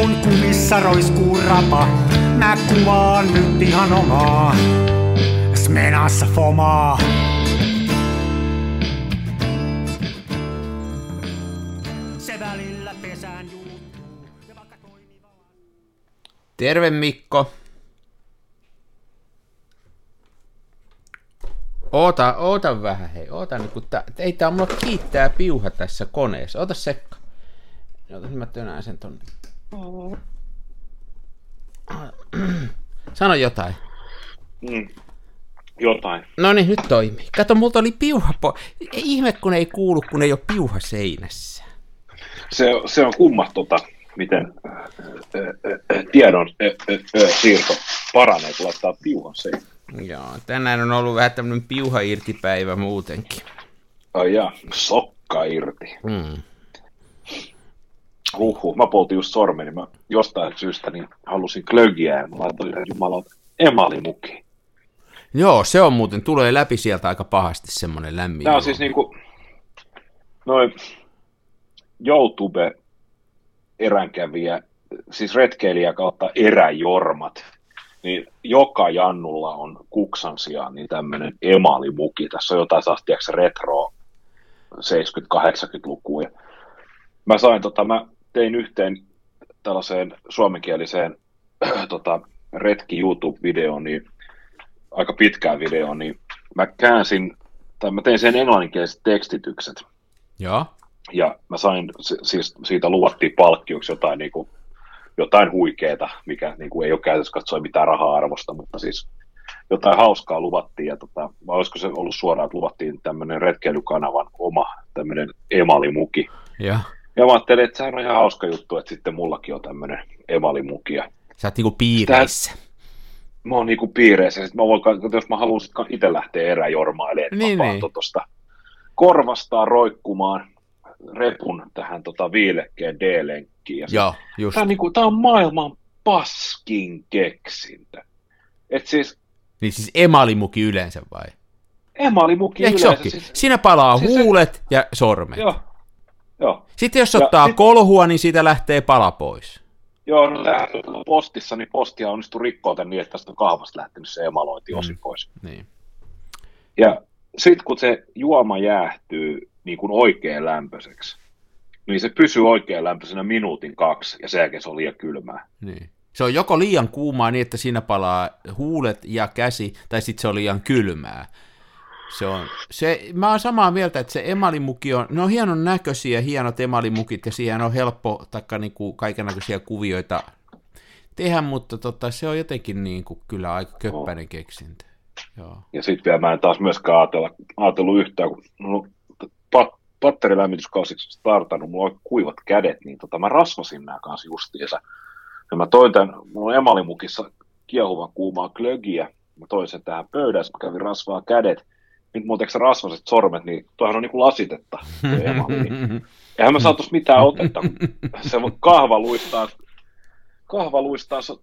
kun kumissa roiskuu rapa, mä kuvaan nyt ihan omaa. Smenassa fomaa. Se välillä pesään juuttuu. Terve Mikko. Oota, oota vähän, hei, oota nyt, kun tää, ei tää mulla kiittää piuha tässä koneessa. Ota sekka. Ota, mä tönään sen tonne. Sano jotain. Mm. Jotain. No niin, nyt toimii. Kato, multa oli piuha po... Ei ihme, kun ei kuulu, kun ei ole piuha seinässä. Se, se on kumma, tota, miten äh, äh, äh, tiedon äh, äh, äh, siirto paranee, kun laittaa piuhan se. Joo, tänään on ollut vähän tämmönen piuha irtipäivä muutenkin. Ai jaa, sokka irti. Hmm. Huhhuh, mä poltin just sormeni, mä jostain syystä niin halusin klögiä ja mä laitoin yhden jumalan emalimuki. Joo, se on muuten, tulee läpi sieltä aika pahasti semmonen lämmin. Tää on siis niinku, noin YouTube eränkävijä, siis retkeilijä kautta eräjormat, niin joka jannulla on kuksan sijaan niin tämmöinen emalimuki. Tässä on jotain tiedätkö, retro 70-80-lukua. Ja Mä sain, tota, mä tein yhteen tällaiseen suomenkieliseen tota, retki YouTube-videoon, niin aika pitkään videoon, niin mä käänsin, tai mä tein sen englanninkieliset tekstitykset, Joo. ja mä sain, si- siis siitä luvattiin palkkioksi jotain, niin kuin, jotain huikeeta, mikä niin kuin ei ole käytössä katsoa mitään raha-arvosta, mutta siis jotain hauskaa luvattiin, ja tota, vai olisiko se ollut suoraan, että luvattiin tämmöinen retkeilykanavan oma tämmöinen emalimuki. Joo. Ja mä ajattelin, että sehän on ihan hauska juttu, että sitten mullakin on tämmöinen emalimuki, ja Sä oot niinku piireissä. mä oon niinku piireissä, sit mä voin, jos mä haluan itse lähteä eräjormailemaan, Niin, mä niin. niin. tuosta korvastaan roikkumaan repun tähän tota viilekkeen D-lenkkiin. Joo, just. Tää on, niinku, tää on maailman paskin keksintä. Et siis Niin siis emalimuki yleensä vai? emalimuki Eikö se yleensä. Siis, Siinä palaa siis se- huulet ja sormet. joo, joo. Sitten jos Ja ottaa sit- kolhua, niin siitä lähtee pala pois. Joo, no postissa, niin postia onnistui rikkoa tän niin, että tästä on kahvasta lähtenyt se emalointi osin pois. Niin. Ja sitten kun se juoma jäähtyy niin kuin oikein lämpöiseksi, niin se pysyy oikein lämpöisenä minuutin kaksi, ja sen jälkeen se on liian kylmää. Niin. Se on joko liian kuumaa niin, että siinä palaa huulet ja käsi, tai sitten se on liian kylmää. Se on, se, mä oon samaa mieltä, että se emalimuki on, ne on hienon näköisiä, hienot emalimukit, ja siihen on helppo taikka niinku kaiken näköisiä kuvioita tehdä, mutta tota, se on jotenkin niinku kyllä aika köppäinen keksintö. Joo. Ja sitten vielä mä en taas myöskään ajatella, ajatellut yhtään, kun on pat, patterilämmityskausiksi startannut, mulla on kuivat kädet, niin tota, mä rasvasin nämä kanssa justiinsa. Ja mä toin tämän, mulla on emalimukissa kiehuvan kuumaa klögiä, mä toin sen tähän pöydään, mä kävin rasvaa kädet. Nyt muuten se rasvaset sormet, niin toihan on niin kuin lasitetta, tuo emali. Niin Eihän mä saa tuossa mitään otetta, se kahva luistaa, kahva luistaa so-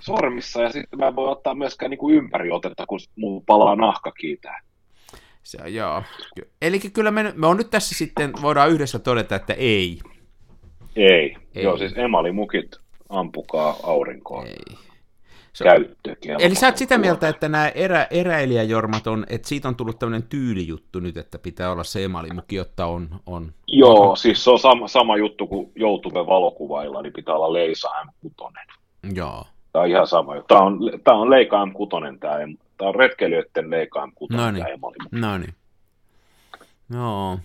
sormissa ja sitten mä en voi ottaa myöskään niin kuin ympäri otetta, kun mulla palaa nahka kiitää. Se, joo. Eli kyllä me, me on nyt tässä sitten, voidaan yhdessä todeta, että ei. Ei. Ei. Joo, siis emalimukit ampukaa aurinkoon. Ei. Käyttökelpoinen. Eli sä oot sitä mieltä, että nämä erä, eräilijäjormat on, että siitä on tullut tämmöinen tyylijuttu nyt, että pitää olla se emalimuki, jotta on... on Joo, siis se on sama, sama juttu kuin YouTube valokuvailla, niin pitää olla Leisa M6. Joo. Tämä on ihan sama juttu. Tämä on, tämä on Leika M6, tämä, tämä on retkeilijöiden Leika M6, No tämä niin. emalimuki. No niin. Joo.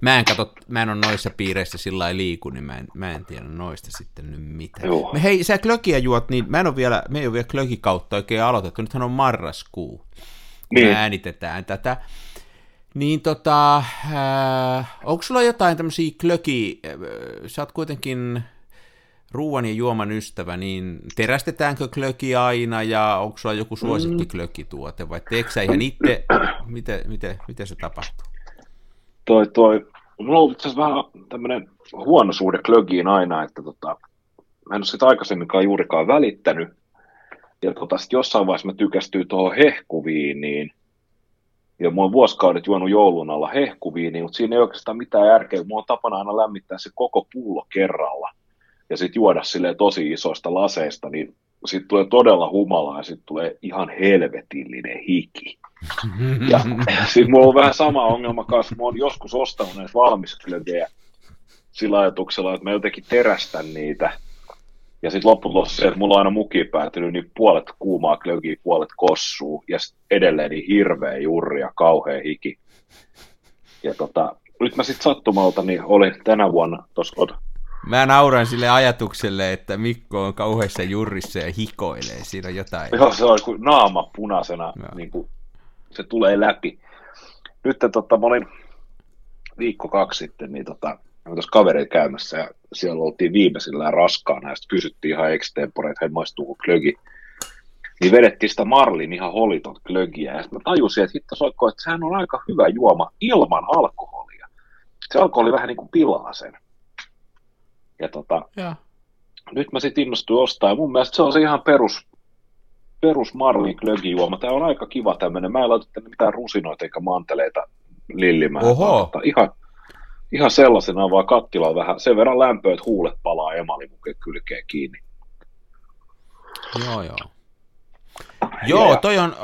Mä en katso, mä en ole noissa piireissä sillä lailla liiku, niin mä en, mä en tiedä noista sitten nyt mitään. Joo. Me, hei, sä klökiä juot, niin mä en ole vielä, me ei ole vielä klökikautta oikein aloitettu, nythän on marraskuu. Niin. Me äänitetään tätä. Niin tota, äh, onko sulla jotain tämmöisiä klöki, äh, sä oot kuitenkin ruoan ja juoman ystävä, niin terästetäänkö klöki aina ja onko sulla joku suosikki klökituote vai teekö sä ihan itse, miten, miten, miten se tapahtuu? Toi, toi, mulla on ollut itse vähän tämmöinen huono suhde klögiin aina, että tota, mä en ole sitä aikaisemminkaan juurikaan välittänyt. Ja tota, sit jossain vaiheessa mä tykästyin tuohon hehkuviiniin. Ja mä oon vuosikaudet juonut joulun alla hehkuviiniin, mutta siinä ei oikeastaan mitään järkeä. Mulla on tapana aina lämmittää se koko pullo kerralla. ja sitten juoda sille tosi isoista laseista, niin sitten tulee todella humalaa ja sitten tulee ihan helvetillinen hiki. Ja sitten mulla on vähän sama ongelma kanssa. Mä oon joskus ostanut näitä valmisklögejä sillä ajatuksella, että mä jotenkin terästän niitä. Ja sitten lopputulos se, että mulla on aina muki päätynyt niin puolet kuumaa klögiä, puolet kossuu. Ja edelleen niin hirveä jurri ja kauhea hiki. Ja tota, nyt mä sitten sattumalta niin olin tänä vuonna tuossa Mä nauran sille ajatukselle, että Mikko on kauheassa jurrissa ja hikoilee. Siinä on jotain. Joo, se on kuin naama punaisena, niin kuin se tulee läpi. Nyt tota, mä olin viikko kaksi sitten, niin tota, mä tuossa kavereita käymässä ja siellä oltiin viimeisillään raskaana ja sitten kysyttiin ihan extempore, että hei maistuuko klögi. Niin vedettiin sitä Marlin ihan holiton klögiä ja sitten mä tajusin, että hitto soikko, että sehän on aika hyvä juoma ilman alkoholia. Se alkoholi vähän niin kuin pilaa sen. Ja tota, ja. nyt mä sitten innostuin ostaa, ja mun mielestä se on se ihan perus, perus Marlin glögijuoma. Tämä on aika kiva tämmöinen. Mä en laita tänne mitään rusinoita eikä manteleita lillimään. Oho. Ihan, ihan sellaisena vaan kattila vähän sen verran lämpöä, että huulet palaa emalimuken kylkeen kiinni. Joo, joo. Joo, toi, on,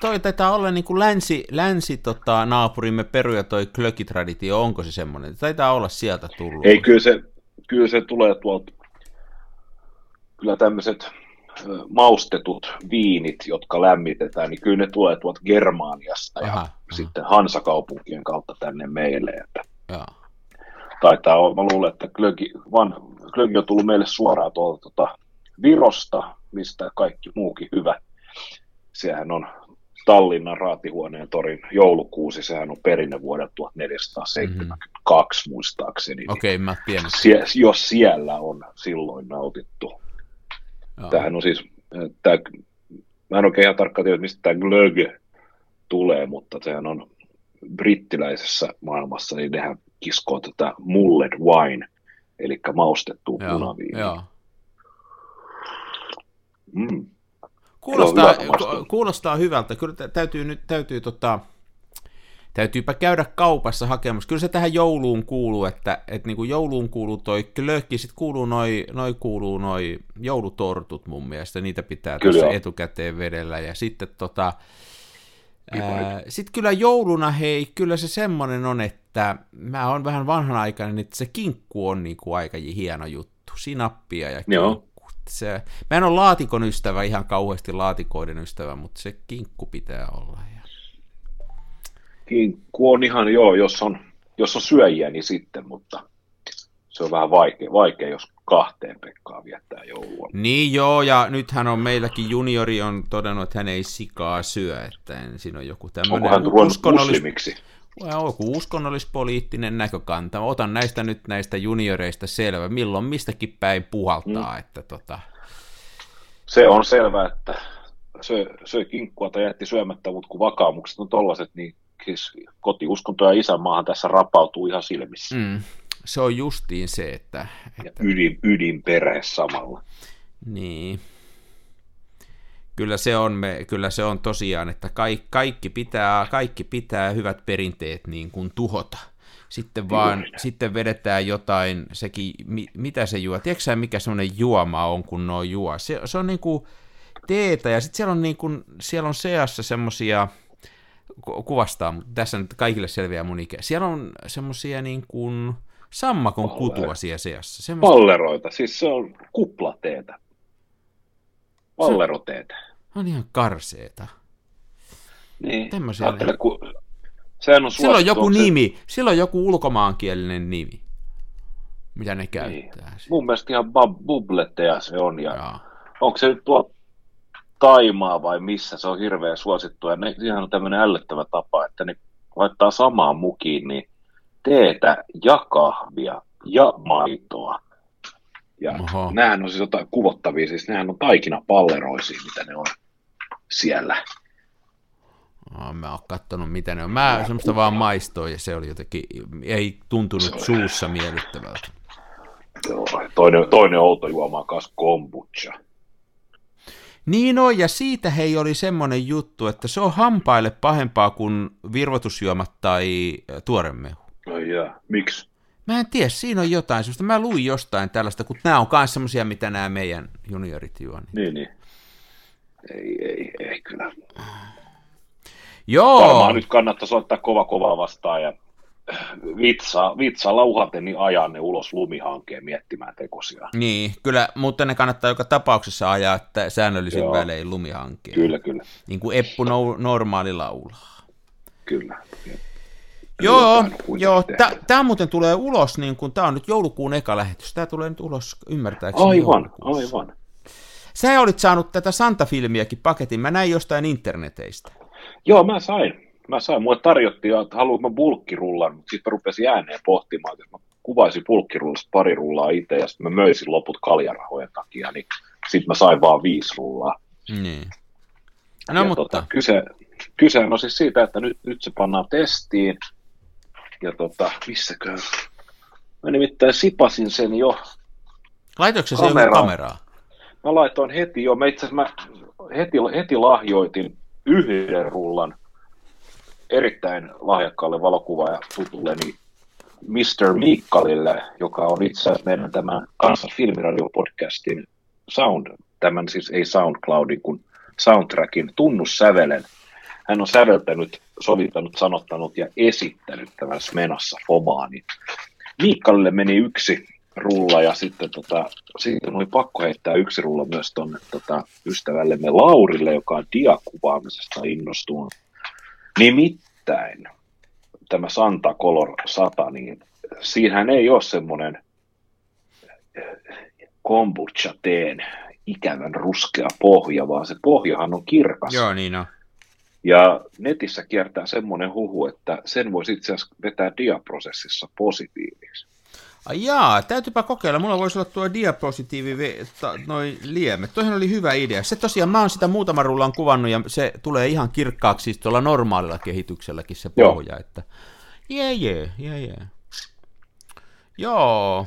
toi taitaa olla niin kuin länsi, länsi tota, naapurimme peru ja toi klökitraditio, onko se semmoinen? Taitaa olla sieltä tullut. Ei, kyllä se, kyllä se tulee tuolta, kyllä tämmöiset maustetut viinit, jotka lämmitetään, niin kyllä ne tulee tuolta Germaaniasta ja aha, sitten Hansakaupunkien kautta tänne meille. Että ja. Taitaa olla, mä luulen, että Glögi, van, Glögi on tullut meille suoraan tuolta tuota, Virosta, mistä kaikki muukin hyvä. Sehän on Tallinnan raatihuoneen torin joulukuusi, sehän on perinne vuodelta 1472 mm-hmm. muistaakseni. Okei, okay, mä. Sie- jos siellä on silloin nautittu. Joo. Tämähän on siis, tämä, mä en oikein ihan tarkkaan tiedä, mistä tämä glög tulee, mutta sehän on brittiläisessä maailmassa, niin nehän kiskoo tätä mullet wine, eli maustettua punaviiniä. Joo. Mm. Kuulostaa, kuulostaa hyvältä. Kyllä täytyy nyt, täytyy tota, täytyypä käydä kaupassa hakemassa. Kyllä se tähän jouluun kuuluu, että, että niin kuin jouluun kuuluu toi klökki, sitten kuuluu noi, noi, kuuluu noi joulutortut mun mielestä, niitä pitää tuossa etukäteen vedellä. Ja sitten tota, sitten kyllä jouluna, hei, kyllä se semmoinen on, että mä oon vähän vanhanaikainen, että se kinkku on niin kuin aika hieno juttu. Sinappia ja kinkku. Joo se, mä en ole laatikon ystävä, ihan kauheasti laatikoiden ystävä, mutta se kinkku pitää olla. Ja... Kinkku on ihan joo, jos on, jos on syöjiä, niin sitten, mutta se on vähän vaikea, vaikea jos kahteen Pekkaa viettää joulua. Niin joo, ja nythän on meilläkin juniori on todennut, että hän ei sikaa syö, että siinä on joku tämmöinen... Onko hän uskonnollis joku uskonnollispoliittinen näkökanta. Otan näistä nyt näistä junioreista selvä, milloin mistäkin päin puhaltaa. Mm. Että tota... Se on selvä, että söi, söi kinkkua tai jätti syömättä, mutta kun vakaumukset on tollaset, niin siis kotiuskonto ja isänmaahan tässä rapautuu ihan silmissä. Mm. Se on justiin se, että... että... Ja ydin, ydinperhe samalla. Niin kyllä se on, me, kyllä se on tosiaan, että kaikki, kaikki, pitää, kaikki pitää hyvät perinteet niin kuin tuhota. Sitten vaan, sitten vedetään jotain, sekin, mi, mitä se juo, tiedätkö sä, mikä semmoinen juoma on, kun no juo? Se, se on niin kuin teetä, ja sitten siellä on, niin kuin, siellä on seassa semmoisia, kuvastaa, mutta tässä nyt kaikille selviää mun ikä. Siellä on semmoisia niin kuin sammakon Paller. kutua siellä seassa. Semmoista... Palleroita, siis se on kuplateetä. Palleroteetä on ihan karseeta. Niin, Tämmöisiä Ajattele, kun sehän on Sillä on joku se... nimi, sillä on joku ulkomaankielinen nimi, mitä ne käyttää. Niin. Mun mielestä ihan bubletteja se on. Ja Jaa. onko se nyt tuo Taimaa vai missä, se on hirveän suosittu. Ja ne, ihan on tämmöinen ällöttävä tapa, että ne laittaa samaan mukiin niin teetä ja kahvia ja maitoa ja Oho. nämähän on siis jotain kuvottavia, siis nehän on palleroisia, mitä ne on siellä. No, mä oon kattonut, mitä ne on. Mä ja semmoista vaan maistoin ja se oli jotenkin, ei tuntunut se suussa miellyttävältä. Joo, toinen, toinen outo juoma on kanssa kombucha. Niin on, ja siitä hei oli semmoinen juttu, että se on hampaille pahempaa kuin virvotusjuomat tai tuoremehu. No jaa, miksi? Mä en tiedä, siinä on jotain semmoista. Mä luin jostain tällaista, kun nämä on myös semmoisia, mitä nämä meidän juniorit juo. Niin, niin. niin. Ei, ei, ei kyllä. Joo. Varmaan nyt kannattaisi ottaa kova kovaa vastaan ja vitsa, vitsa lauhateni ajan ne ulos lumihankeen miettimään tekosia. Niin, kyllä, mutta ne kannattaa joka tapauksessa ajaa että säännöllisin Joo. välein lumihankeen. Kyllä, kyllä. Niin kuin Eppu no, normaali laulaa. Kyllä. Joo, joo. Tämä muuten tulee ulos, niin kuin, tämä on nyt joulukuun eka lähetys. Tämä tulee nyt ulos ymmärtääkseni Aivan, aivan. Sä olit saanut tätä Santa-filmiäkin paketin, mä näin jostain interneteistä. Joo, mä sain mä sain, mulle tarjottiin, että haluanko mä bulkkirullan, mutta sitten rupesin ääneen pohtimaan, että mä kuvaisin bulkkirullasta pari rullaa itse ja sitten mä möisin loput kaljarahojen takia, niin sitten mä sain vaan viisi rullaa. Niin. No, ja mutta... tota, kyse, kyse on siis siitä, että nyt, nyt se pannaan testiin, ja tota, missäkö? Mä nimittäin sipasin sen jo. Laitoiko se kameraa? kameraa? Mä laitoin heti jo, mä itse mä heti, heti lahjoitin yhden rullan erittäin lahjakkaalle valokuvaaja tutulleni Mr. Mikkalille, joka on itse asiassa meidän tämän kanssa filmiradio-podcastin sound, tämän siis ei SoundCloudin, kun soundtrackin tunnussävelen. Hän on säveltänyt, sovittanut, sanottanut ja esittänyt tämän Smenassa Fomaani. Mikkalille meni yksi rulla ja sitten, tota, sitten oli pakko heittää yksi rulla myös tuonne tota, ystävällemme Laurille, joka on diakuvaamisesta innostunut Nimittäin tämä Santa Color 100, niin siinähän ei ole semmoinen eh, kombucha-teen ikävän ruskea pohja, vaan se pohjahan on kirkas. Joo, niin on. Ja netissä kiertää semmoinen huhu, että sen voisi itse asiassa vetää diaprosessissa positiiviksi. Jaa, täytyypä kokeilla. Mulla voisi olla tuo diapositiivi, noin liemet. Toihan oli hyvä idea. Se tosiaan, mä oon sitä muutaman rullan kuvannut ja se tulee ihan kirkkaaksi siis tuolla normaalilla kehitykselläkin se pohja. Joo. Että jee, jee, jee, jee. Joo.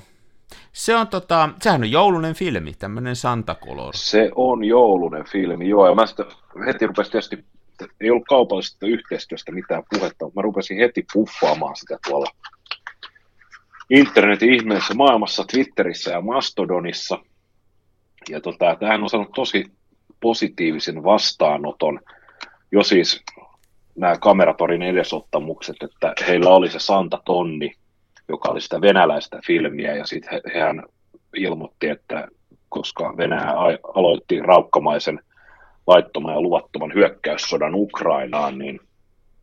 Se on tota, sehän on joulunen filmi, tämmöinen Santa Color. Se on joulunen filmi, joo. Ja mä sitä heti rupesin tietysti, ei ollut kaupallisesta yhteistyöstä mitään puhetta, mutta mä rupesin heti puffaamaan sitä tuolla internetin ihmeessä maailmassa, Twitterissä ja Mastodonissa. Ja tota, tämähän on saanut tosi positiivisen vastaanoton, jo siis nämä kameratorin edesottamukset, että heillä oli se Santa Tonni, joka oli sitä venäläistä filmiä, ja sitten he, hehän ilmoitti, että koska Venäjä aloitti raukkamaisen laittoman ja luvattoman hyökkäyssodan Ukrainaan, niin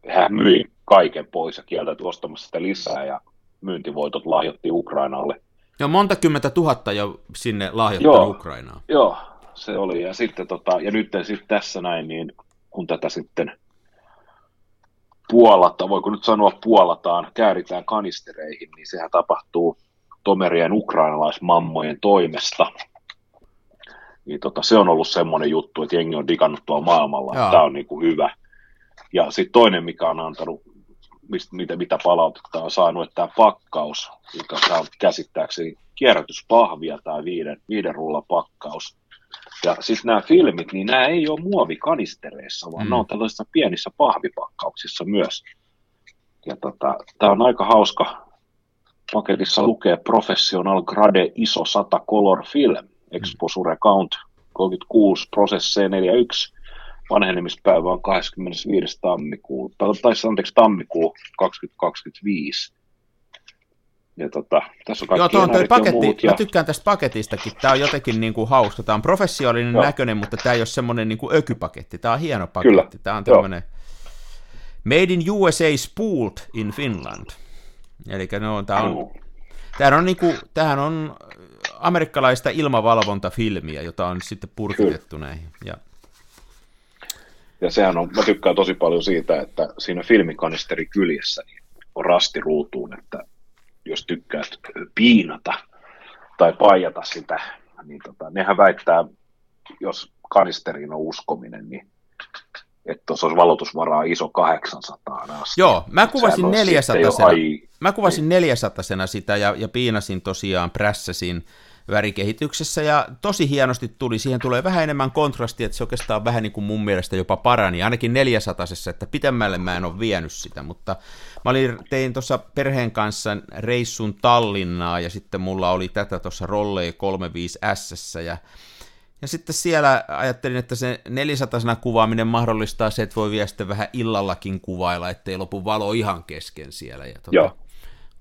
hän myi kaiken pois ja kieltäytyi ostamassa sitä lisää, ja myyntivoitot lahjoitti Ukrainalle. Ja monta kymmentä tuhatta jo sinne lahjoittanut joo, Ukrainaan. Joo, se oli. Ja, sitten, tota, ja nyt sitten tässä näin, niin kun tätä sitten puolata, voiko nyt sanoa puolataan, kääritään kanistereihin, niin sehän tapahtuu tomerien ukrainalaismammojen toimesta. Niin tota, se on ollut semmoinen juttu, että jengi on digannut tuolla maailmalla, Joo. että tämä on niin kuin hyvä. Ja sitten toinen, mikä on antanut mistä, mitä, mitä palautetta on saanut, että tämä pakkaus, joka on käsittääkseni kierrätyspahvia tai viiden, viiden rulla pakkaus. Ja sitten nämä filmit, niin nämä ei ole muovikanistereissa, vaan mm. ne on tällaisissa pienissä pahvipakkauksissa myös. Ja tota, tämä on aika hauska. Paketissa lukee Professional Grade ISO 100 Color Film, Exposure Count 36, Process C41, vanhenemispäivä on 25. tammikuuta, tai anteeksi tammikuu 2025. Ja tota, tässä on Joo, tuo on toi paketti, ja... mä tykkään tästä paketistakin, tämä on jotenkin niin kuin hauska, tämä on professionaalinen Joo. näköinen, mutta tämä ei ole semmoinen niin kuin ökypaketti, tämä on hieno paketti, Kyllä. tämä on tämmöinen Made in USA Spooled in Finland, eli no, tämä on, tämähän on, niin kuin, tämähän on amerikkalaista ilmavalvontafilmiä, jota on sitten purkitettu Kyllä. näihin, ja ja sehän on, mä tykkään tosi paljon siitä, että siinä filmikanisteri kyljessä niin on rasti ruutuun, että jos tykkäät piinata tai paijata sitä, niin tota, nehän väittää, jos kanisteriin on uskominen, niin että tuossa olisi valotusvaraa iso 800 asti. Joo, mä kuvasin 400 sena, ai... mä kuvasin 400 sena sitä ja, ja piinasin tosiaan, prässäsin värikehityksessä. Ja tosi hienosti tuli, siihen tulee vähän enemmän kontrastia, että se oikeastaan vähän niin kuin mun mielestä jopa parani, ainakin 400 että pitemmälle mä en ole vienyt sitä, mutta mä olin, tein tuossa perheen kanssa reissun Tallinnaa ja sitten mulla oli tätä tuossa Rollei 35S ja ja sitten siellä ajattelin, että se 400 kuvaaminen mahdollistaa se, että voi vielä sitten vähän illallakin kuvailla, ettei lopu valo ihan kesken siellä. Ja tuota, Joo.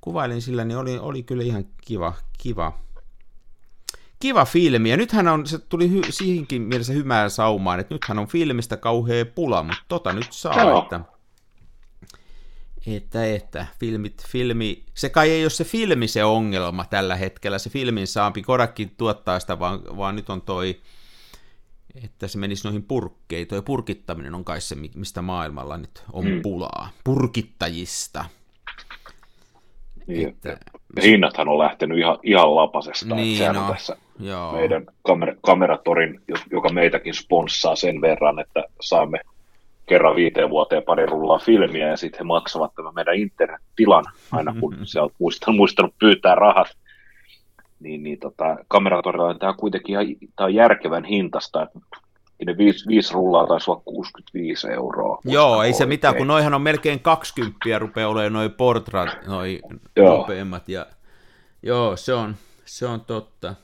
Kuvailin sillä, niin oli, oli kyllä ihan kiva, kiva, kiva filmi. Ja nythän on, se tuli hy, siihenkin mielessä hyvää saumaan, että nythän on filmistä kauhea pula, mutta tota nyt saa, Joo. että että, että filmit, filmi, se kai ei ole se filmi se ongelma tällä hetkellä, se filmin saampi, Kodakin tuottaa sitä, vaan, vaan nyt on toi, että se menisi noihin purkkeihin, toi purkittaminen on kai se, mistä maailmalla nyt on hmm. pulaa, purkittajista. Niin, että, hinnathan on lähtenyt ihan, ihan lapasesta, niin, että no, on tässä joo. meidän kamer- kameratorin, joka meitäkin sponssaa sen verran, että saamme kerran viiteen vuoteen pari rullaa filmiä ja sitten he maksavat tämän meidän internet-tilan aina kun se on muistanut, muistanut pyytää rahat. Niin, niin tota, kameratorilla tämä on kuitenkin ihan tämä on järkevän hintasta, että ne viisi, viisi rullaa taisi olla 65 euroa. Joo, ei se mitään, kun noihan on melkein 20 rupeaa olemaan noin portrat, noin nopeimmat. Ja, joo, se on, se on totta.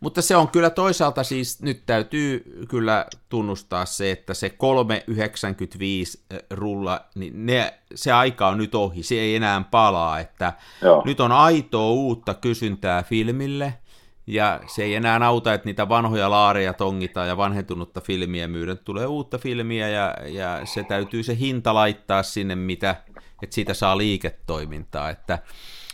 Mutta se on kyllä toisaalta siis, nyt täytyy kyllä tunnustaa se, että se 395 eh, rulla, niin ne, se aika on nyt ohi, se ei enää palaa, että Joo. nyt on aitoa uutta kysyntää filmille, ja se ei enää auta, että niitä vanhoja laareja tongitaan ja vanhentunutta filmiä myydään. Tulee uutta filmiä ja, ja se täytyy se hinta laittaa sinne, mitä, että siitä saa liiketoimintaa. Että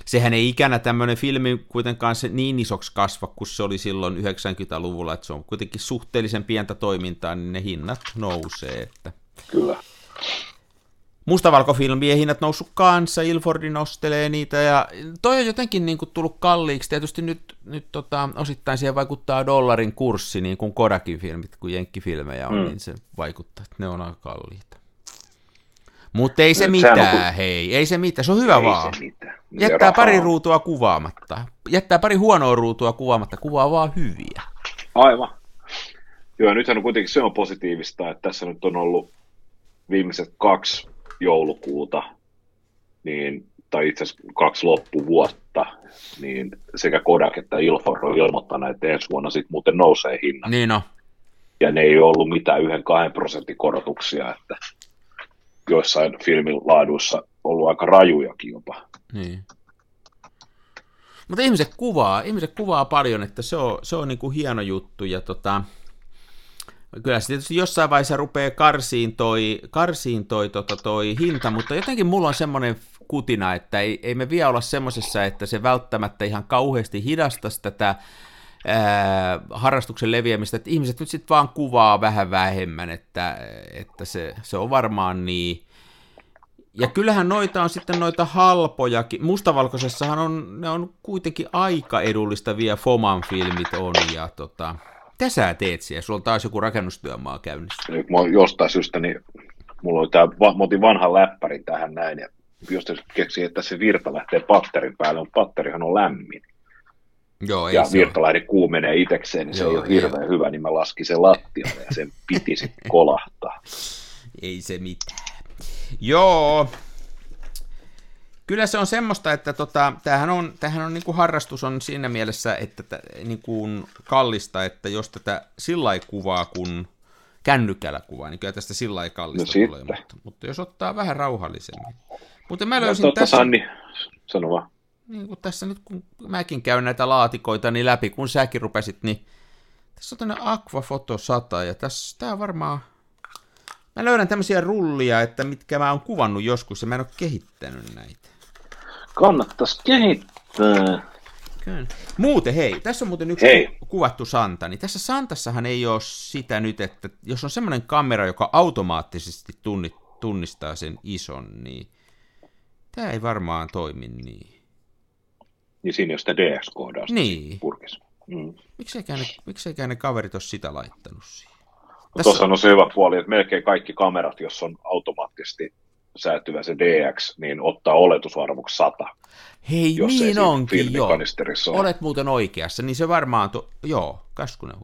sehän ei ikänä tämmöinen filmi kuitenkaan se niin isoksi kasva kuin se oli silloin 90-luvulla, että se on kuitenkin suhteellisen pientä toimintaa, niin ne hinnat nousee. Että... Kyllä. Mustavalkofilmien hinnat noussut kanssa, Ilfordi nostelee niitä, ja toi on jotenkin niin kuin tullut kalliiksi. Tietysti nyt, nyt tota, osittain siihen vaikuttaa dollarin kurssi, niin kuin Kodakin filmit, kun jenkkifilmejä on, mm. niin se vaikuttaa, että ne on aika kalliita. Mutta ei se mitään, kun... hei, ei se mitään, se on hyvä ei vaan. Se mitään. Jättää pari ruutua kuvaamatta. Jättää pari huonoa ruutua kuvaamatta, kuvaa vaan hyviä. Aivan. Joo, nythän on kuitenkin se on positiivista, että tässä nyt on ollut viimeiset kaksi joulukuuta, niin, tai itse asiassa kaksi loppuvuotta, niin sekä Kodak että Ilfor on ilmoittanut, että ensi vuonna sitten muuten nousee hinnat. Niin no. Ja ne ei ollut mitään yhden kahden prosentin korotuksia, että joissain filmin laaduissa ollut aika rajujakin jopa. Niin. Mutta ihmiset kuvaa, ihmiset kuvaa paljon, että se on, se on niin kuin hieno juttu ja tota, kyllä se tietysti jossain vaiheessa rupeaa karsiin toi, karsiin toi, tota, toi hinta, mutta jotenkin mulla on semmoinen kutina, että ei, ei me vielä olla semmoisessa, että se välttämättä ihan kauheasti hidastaisi tätä ää, harrastuksen leviämistä, että ihmiset nyt sitten vaan kuvaa vähän vähemmän, että, että se, se on varmaan niin, ja kyllähän noita on sitten noita halpojakin. Mustavalkoisessahan on, ne on kuitenkin aika edullistavia Foman filmit on. Ja tota, mitä sä teet siellä? Sulla on taas joku rakennustyömaa käynnissä. Nyt mä jostain syystä, niin mulla oli tää, mä otin vanhan läppärin tähän näin, ja jostain keksin, että se virta lähtee patterin päälle, mutta patterihan on lämmin. Joo, ei ja virta lähde kuumenee itsekseen, niin se Joo, ei ole hirveän ei. hyvä, niin mä laskin sen lattialle ja sen piti sitten kolahtaa. Ei se mitään. Joo, Kyllä se on semmoista, että tota, tämähän on, tämähän on niin kuin harrastus on siinä mielessä, että niin kuin kallista, että jos tätä sillä kuvaa kun kännykällä kuvaa, niin kyllä tästä sillä kallista no tulee, mutta, mutta, jos ottaa vähän rauhallisemmin. Mutta mä löysin no, tässä... Sanni, sano vaan. Niin kuin tässä nyt, kun mäkin käyn näitä laatikoita niin läpi, kun säkin rupesit, niin tässä on tämmöinen Aqua Photo 100, ja tässä, tämä varmaan Mä löydän tämmöisiä rullia, että mitkä mä oon kuvannut joskus ja mä en ole kehittänyt näitä. Kannattaisi kehittää. Kyllä. Muuten hei, tässä on muuten yksi hei. kuvattu Santa, niin tässä Santassahan ei ole sitä nyt, että jos on semmoinen kamera, joka automaattisesti tunnistaa sen ison, niin tämä ei varmaan toimi niin. Niin siinä on sitä DS-koodaa niin. purkissa. Mm. Mikseikään ne, mikseikään ne kaverit ole sitä laittanut siihen? Tässä... Tuossa on se hyvä puoli, että melkein kaikki kamerat, jos on automaattisesti säätyvä se DX, niin ottaa oletusarvoksi 100. Hei, jos ei niin onkin, joo. ole. Olet muuten oikeassa, niin se varmaan, to... joo, kaskunen.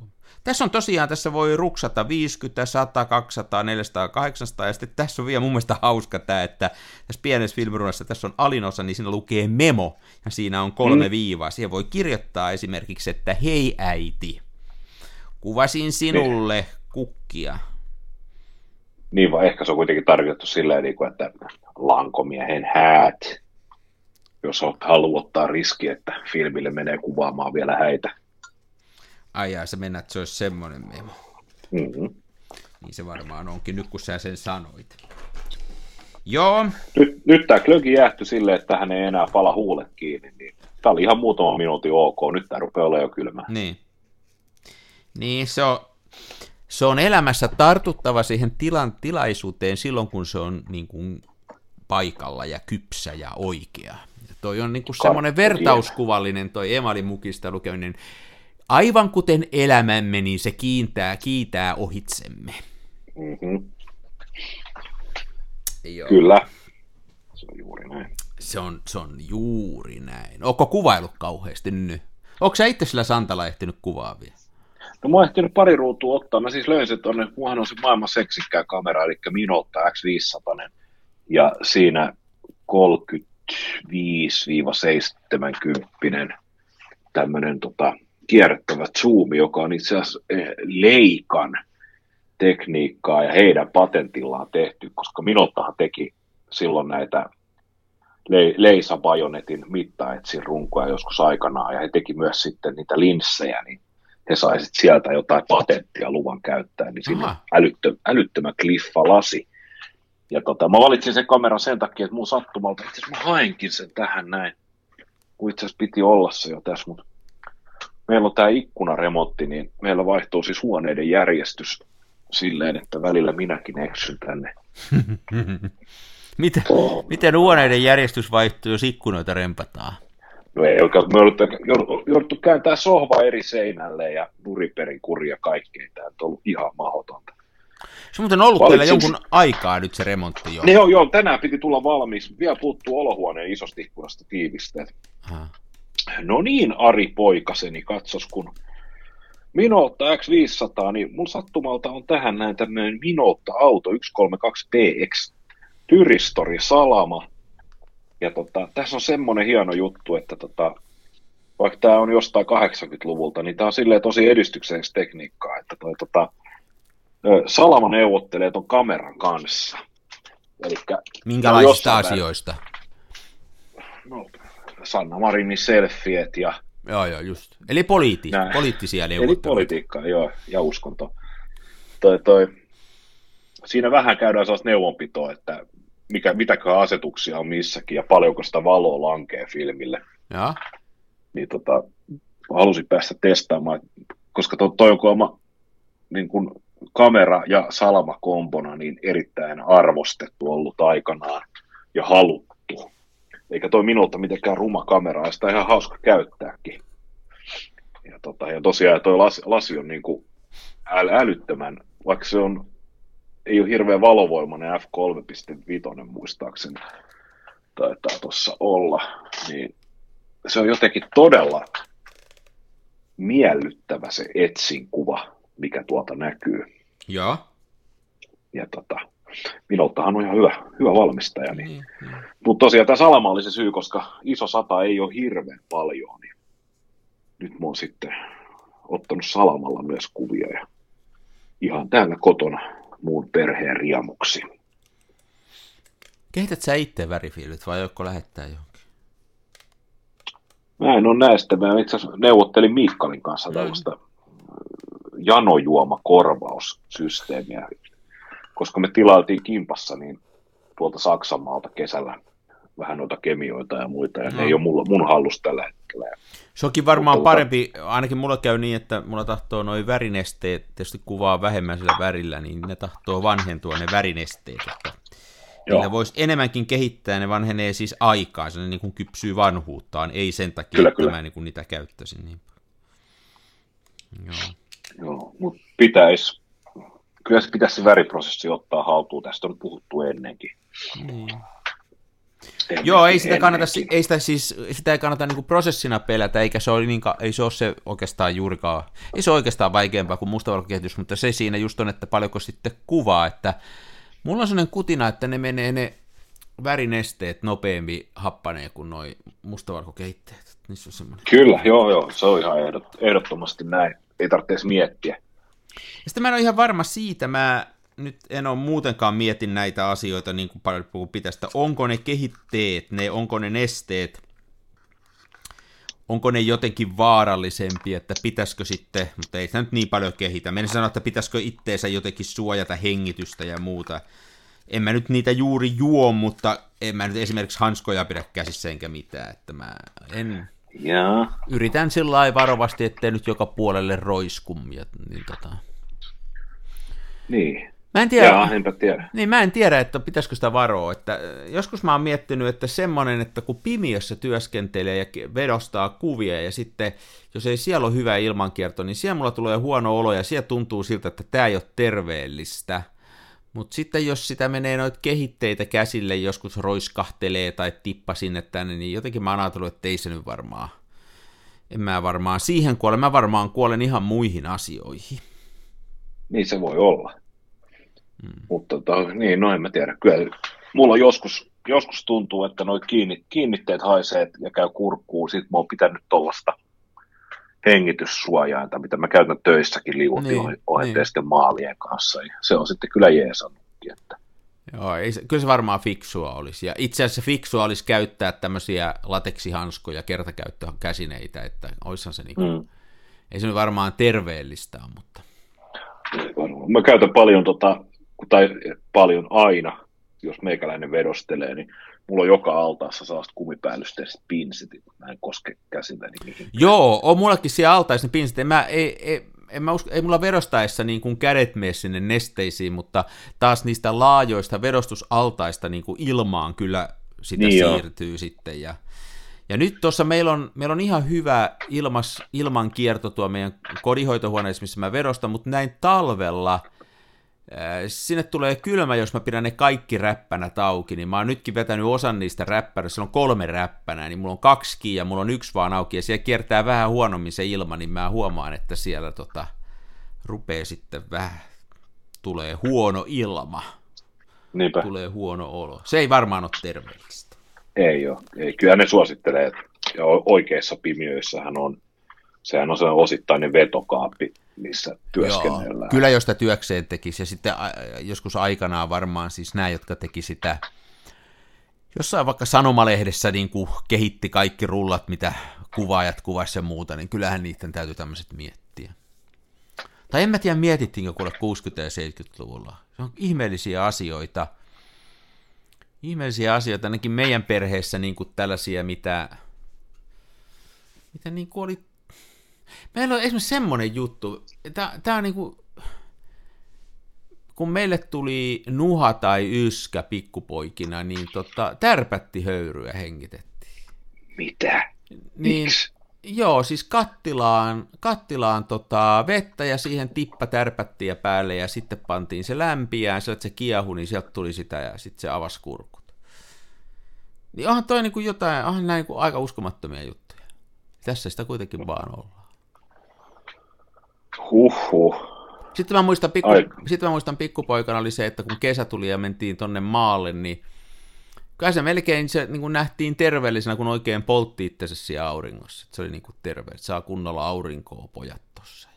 Tässä on tosiaan, tässä voi ruksata 50, 100, 200, 400, 800, ja sitten tässä on vielä mun mielestä hauska tämä, että tässä pienessä filmirunassa tässä on alinosa, niin siinä lukee memo, ja siinä on kolme mm. viivaa. Siihen voi kirjoittaa esimerkiksi, että hei äiti, kuvasin sinulle kukkia. Niin vaan ehkä se on kuitenkin tarkoitettu silleen, niin että lankomiehen häät, jos olet haluaa ottaa riski, että filmille menee kuvaamaan vielä häitä. Ai jaa, se mennä, että se olisi semmoinen memo. Mm-hmm. Niin se varmaan onkin, nyt kun sä sen sanoit. Joo, Nyt, nyt tämä klöki jäähtyi silleen, että hän ei enää pala huulet kiinni, niin tämä oli ihan muutama minuutin ok, nyt tämä rupeaa olemaan jo kylmää. niin. Niin, se on, se on elämässä tartuttava siihen tilan, tilaisuuteen silloin, kun se on niin kuin, paikalla ja kypsä ja oikea. Ja toi on niin kuin semmoinen vertauskuvallinen toi Emalin mukista lukeminen. Aivan kuten elämämme, niin se kiintää, kiitää ohitsemme. Mm-hmm. Joo. Kyllä, se on juuri näin. Se on, se on juuri näin. Onko kuvailut kauheasti nyt? Onko sä itse sillä Santalla ehtinyt kuvaa vielä? No mä oon ehtinyt pari ruutua ottaa. Mä siis löin se tonne, muahan on se maailman seksikkää kamera, eli Minolta X500. Ja siinä 35-70 tämmöinen tota, kierrettävä zoomi, joka on itse asiassa eh, Leikan tekniikkaa ja heidän patentillaan tehty, koska Minottahan teki silloin näitä Le- Leisa Bajonetin mittaetsin runkoja joskus aikanaan, ja he teki myös sitten niitä linssejä, niin he sai sit sieltä jotain patenttia luvan käyttää, niin siinä on älyttö, älyttömän kliffa lasi. Ja tota, mä valitsin sen kameran sen takia, että mun sattumalta, itse asiassa mä haenkin sen tähän näin, kun itse asiassa piti olla se jo tässä, mutta meillä on tämä ikkunaremontti, niin meillä vaihtuu siis huoneiden järjestys silleen, että välillä minäkin eksyn tänne. Miten, miten huoneiden järjestys vaihtuu, jos ikkunoita rempataan? No ei oikein, me jouduttu, jouduttu kääntää sohva eri seinälle ja nuriperin kuria kaikkea. Tämä on ollut ihan mahdotonta. Se on muuten ollut Valitsin- teillä jonkun aikaa nyt se remontti jo. Ne on, joo, tänään piti tulla valmis. Vielä puuttuu olohuoneen isosta ikkunasta tiivisteet. Aha. No niin, Ari poikaseni, katsos kun Minolta X500, niin mun sattumalta on tähän näin tämmöinen Minolta Auto 132PX Tyristori Salama. Ja tota, tässä on semmoinen hieno juttu, että tota, vaikka tämä on jostain 80-luvulta, niin tämä on silleen tosi edistyksellistä tekniikkaa, että toi, tota, Salama neuvottelee ton kameran kanssa. Elikkä Minkälaisista asioista? No, Sanna Marinin selfiet ja Joo, joo, just. Eli poliiti, Näin. poliittisia Eli neuvotteluita. politiikkaa, joo, ja uskonto. Toi, toi, siinä vähän käydään sellaista neuvonpitoa, että mikä, mitäköhän asetuksia on missäkin ja paljonko sitä valoa lankee filmille. Joo. Niin tota, halusin päästä testaamaan, koska to, toi on kuulemma niin kun kamera ja salama kombona niin erittäin arvostettu ollut aikanaan ja haluttu. Eikä toi minulta mitenkään ruma kamera, ja sitä ihan hauska käyttääkin. Ja, tota, ja tosiaan toi lasi, lasi on niin kuin äl, älyttömän, vaikka se on, ei ole hirveän valovoimainen F3.5 muistaakseni, taitaa tuossa olla, niin se on jotenkin todella miellyttävä se etsin kuva, mikä tuolta näkyy. Joo. Ja tota, minultahan on ihan hyvä, hyvä valmistaja. Niin. Niin, niin. Mutta tosiaan tämä salama oli se syy, koska iso sata ei ole hirveän paljon, niin nyt mä oon sitten ottanut salamalla myös kuvia ja ihan täällä kotona muun perheen riemuksi. Kehität sä itse värifiilit vai joku lähettää johonkin? Mä en ole näistä, mä itse asiassa neuvottelin Miikkalin kanssa Mm. tällaista janojuomakorvaussysteemiä, koska me tilailtiin kimpassa niin tuolta Saksanmaalta kesällä vähän noita kemioita ja muita, ja No. ne ei ole mulla, mun hallussa tällä hetkellä. Se onkin varmaan Mutta- parempi, ainakin mulla käy niin, että mulla tahtoo noin värinesteet, tietysti kuvaa vähemmän sillä värillä, niin ne tahtoo vanhentua ne värinesteet, että Joo. niillä voisi enemmänkin kehittää, ne vanhenee siis aikaa, se niin kuin kypsyy vanhuuttaan, ei sen takia, Kyllä, että kyllä. mä niin kuin niitä käyttäisin niin. Joo. Joo, mutta pitäisi, kyllä se pitäisi se väriprosessi ottaa haltuun, tästä on puhuttu ennenkin. Niin. En Joo, ei sitä, kannata, ei sitä, siis, sitä ei kannata niin prosessina pelätä, eikä se, ole, niin, ei se ole se oikeastaan juurikaan, ei se ole oikeastaan vaikeampaa kuin mustavalkokehitys, mutta se siinä just on, että paljonko sitten kuvaa, että mulla on sellainen kutina, että ne menee ne värinesteet nopeammin happanee kuin noi mustavalkokehitteet. Niissä on semmoinen. Kyllä, joo, joo, se on ihan ehdot, ehdottomasti näin. Ei tarvitse miettiä. Ja sitten mä en ole ihan varma siitä, mä nyt en ole muutenkaan mietin näitä asioita niin kuin paljon pitäisi, että onko ne kehitteet, ne, onko ne nesteet, onko ne jotenkin vaarallisempia, että pitäisikö sitten, mutta ei sitä nyt niin paljon kehitä. Menen sanoa, että pitäisikö itteensä jotenkin suojata hengitystä ja muuta. En mä nyt niitä juuri juo, mutta en mä nyt esimerkiksi hanskoja pidä käsissä enkä mitään, että mä en... Ja. Yritän sillä lailla varovasti, ettei nyt joka puolelle roiskum. Ja, niin, tota... niin. Mä en tiedä, Jaa, enpä tiedä. Niin, mä en tiedä, että pitäisikö sitä varoa. Että äh, joskus mä oon miettinyt, että semmoinen, että kun pimiössä työskentelee ja vedostaa kuvia ja sitten, jos ei siellä ole hyvä ilmankierto, niin siellä mulla tulee huono olo ja siellä tuntuu siltä, että tämä ei ole terveellistä. Mutta sitten jos sitä menee noita kehitteitä käsille, joskus roiskahtelee tai tippa sinne tänne, niin jotenkin mä oon ajatellut, että ei se nyt varmaan, en mä varmaan siihen kuole, mä varmaan kuolen ihan muihin asioihin. Niin se voi olla. Mm. Mutta tota, niin, no en mä tiedä. Kyllä mulla joskus, joskus tuntuu, että noi kiinni, kiinnitteet haisee ja käy kurkkuun. Sitten mä oon pitänyt tuollaista hengityssuojainta, mitä mä käytän töissäkin liutin niin, ohitteisten niin. maalien kanssa. Ja se on sitten kyllä jeesannutkin. Että. Joo, ei, kyllä se varmaan fiksua olisi. Ja itse asiassa fiksua olisi käyttää tämmöisiä lateksihanskoja, kertakäyttökäsineitä, että oishan se niin kuin, mm. ei se nyt varmaan terveellistä mutta... Mä käytän paljon tota tai paljon aina, jos meikäläinen vedostelee, niin mulla on joka altaassa sellaista kumipäällysteistä pinsit, mä en koske käsilläni mihinkään. Joo, on mullakin siellä altaissa ne pinsit, mä, ei, ei, en mä usko, ei mulla vedostaessa niin kuin kädet mene sinne nesteisiin, mutta taas niistä laajoista vedostusaltaista niin kuin ilmaan kyllä sitä niin siirtyy jo. sitten. Ja, ja nyt tuossa meillä on, meillä on ihan hyvä ilmas, ilmankierto tuo meidän kodinhoitohuoneessa, missä mä vedostan, mutta näin talvella – sinne tulee kylmä, jos mä pidän ne kaikki räppänä auki, niin mä oon nytkin vetänyt osan niistä räppänä, se on kolme räppänää, niin mulla on kaksi ja mulla on yksi vaan auki, ja siellä kiertää vähän huonommin se ilma, niin mä huomaan, että siellä tota, rupeaa sitten vähän, tulee huono ilma, Niinpä. tulee huono olo. Se ei varmaan ole terveellistä. Ei ole, ei. kyllä ne suosittelee, että oikeissa pimiöissähän on, sehän on se osittainen vetokaappi, missä työskennellään. Joo, kyllä jos sitä työkseen tekisi, ja sitten joskus aikanaan varmaan siis nämä, jotka teki sitä jossain vaikka sanomalehdessä niin kuin kehitti kaikki rullat, mitä kuvaajat kuvasi ja muuta, niin kyllähän niiden täytyy tämmöiset miettiä. Tai en mä tiedä, mietittiinkö kuule 60- ja 70-luvulla. Se on ihmeellisiä asioita. Ihmeellisiä asioita, ainakin meidän perheessä niin kuin tällaisia, mitä, mitä niin kuin oli Meillä on esimerkiksi semmoinen juttu, tämä on niinku, kun meille tuli nuha tai yskä pikkupoikina, niin tota, tärpätti höyryä hengitettiin. Mitä? Niin, Miks? Joo, siis kattilaan, kattilaan tota, vettä ja siihen tippa tärpättiä päälle ja sitten pantiin se lämpiään, että se kiehu, niin sieltä tuli sitä ja sitten se avasi kurkut. Niin onhan toi niin kuin jotain, onhan näin niin aika uskomattomia juttuja. Tässä sitä kuitenkin vaan ollaan. Huhhuh. Sitten mä, muistan pikku, sitten mä muistan pikkupoikana oli se, että kun kesä tuli ja mentiin tonne maalle, niin kyllä se melkein se niin kuin nähtiin terveellisenä, kun oikein poltti itsensä siellä auringossa. Se oli niin kuin terve, että saa kunnolla aurinkoa pojat tossa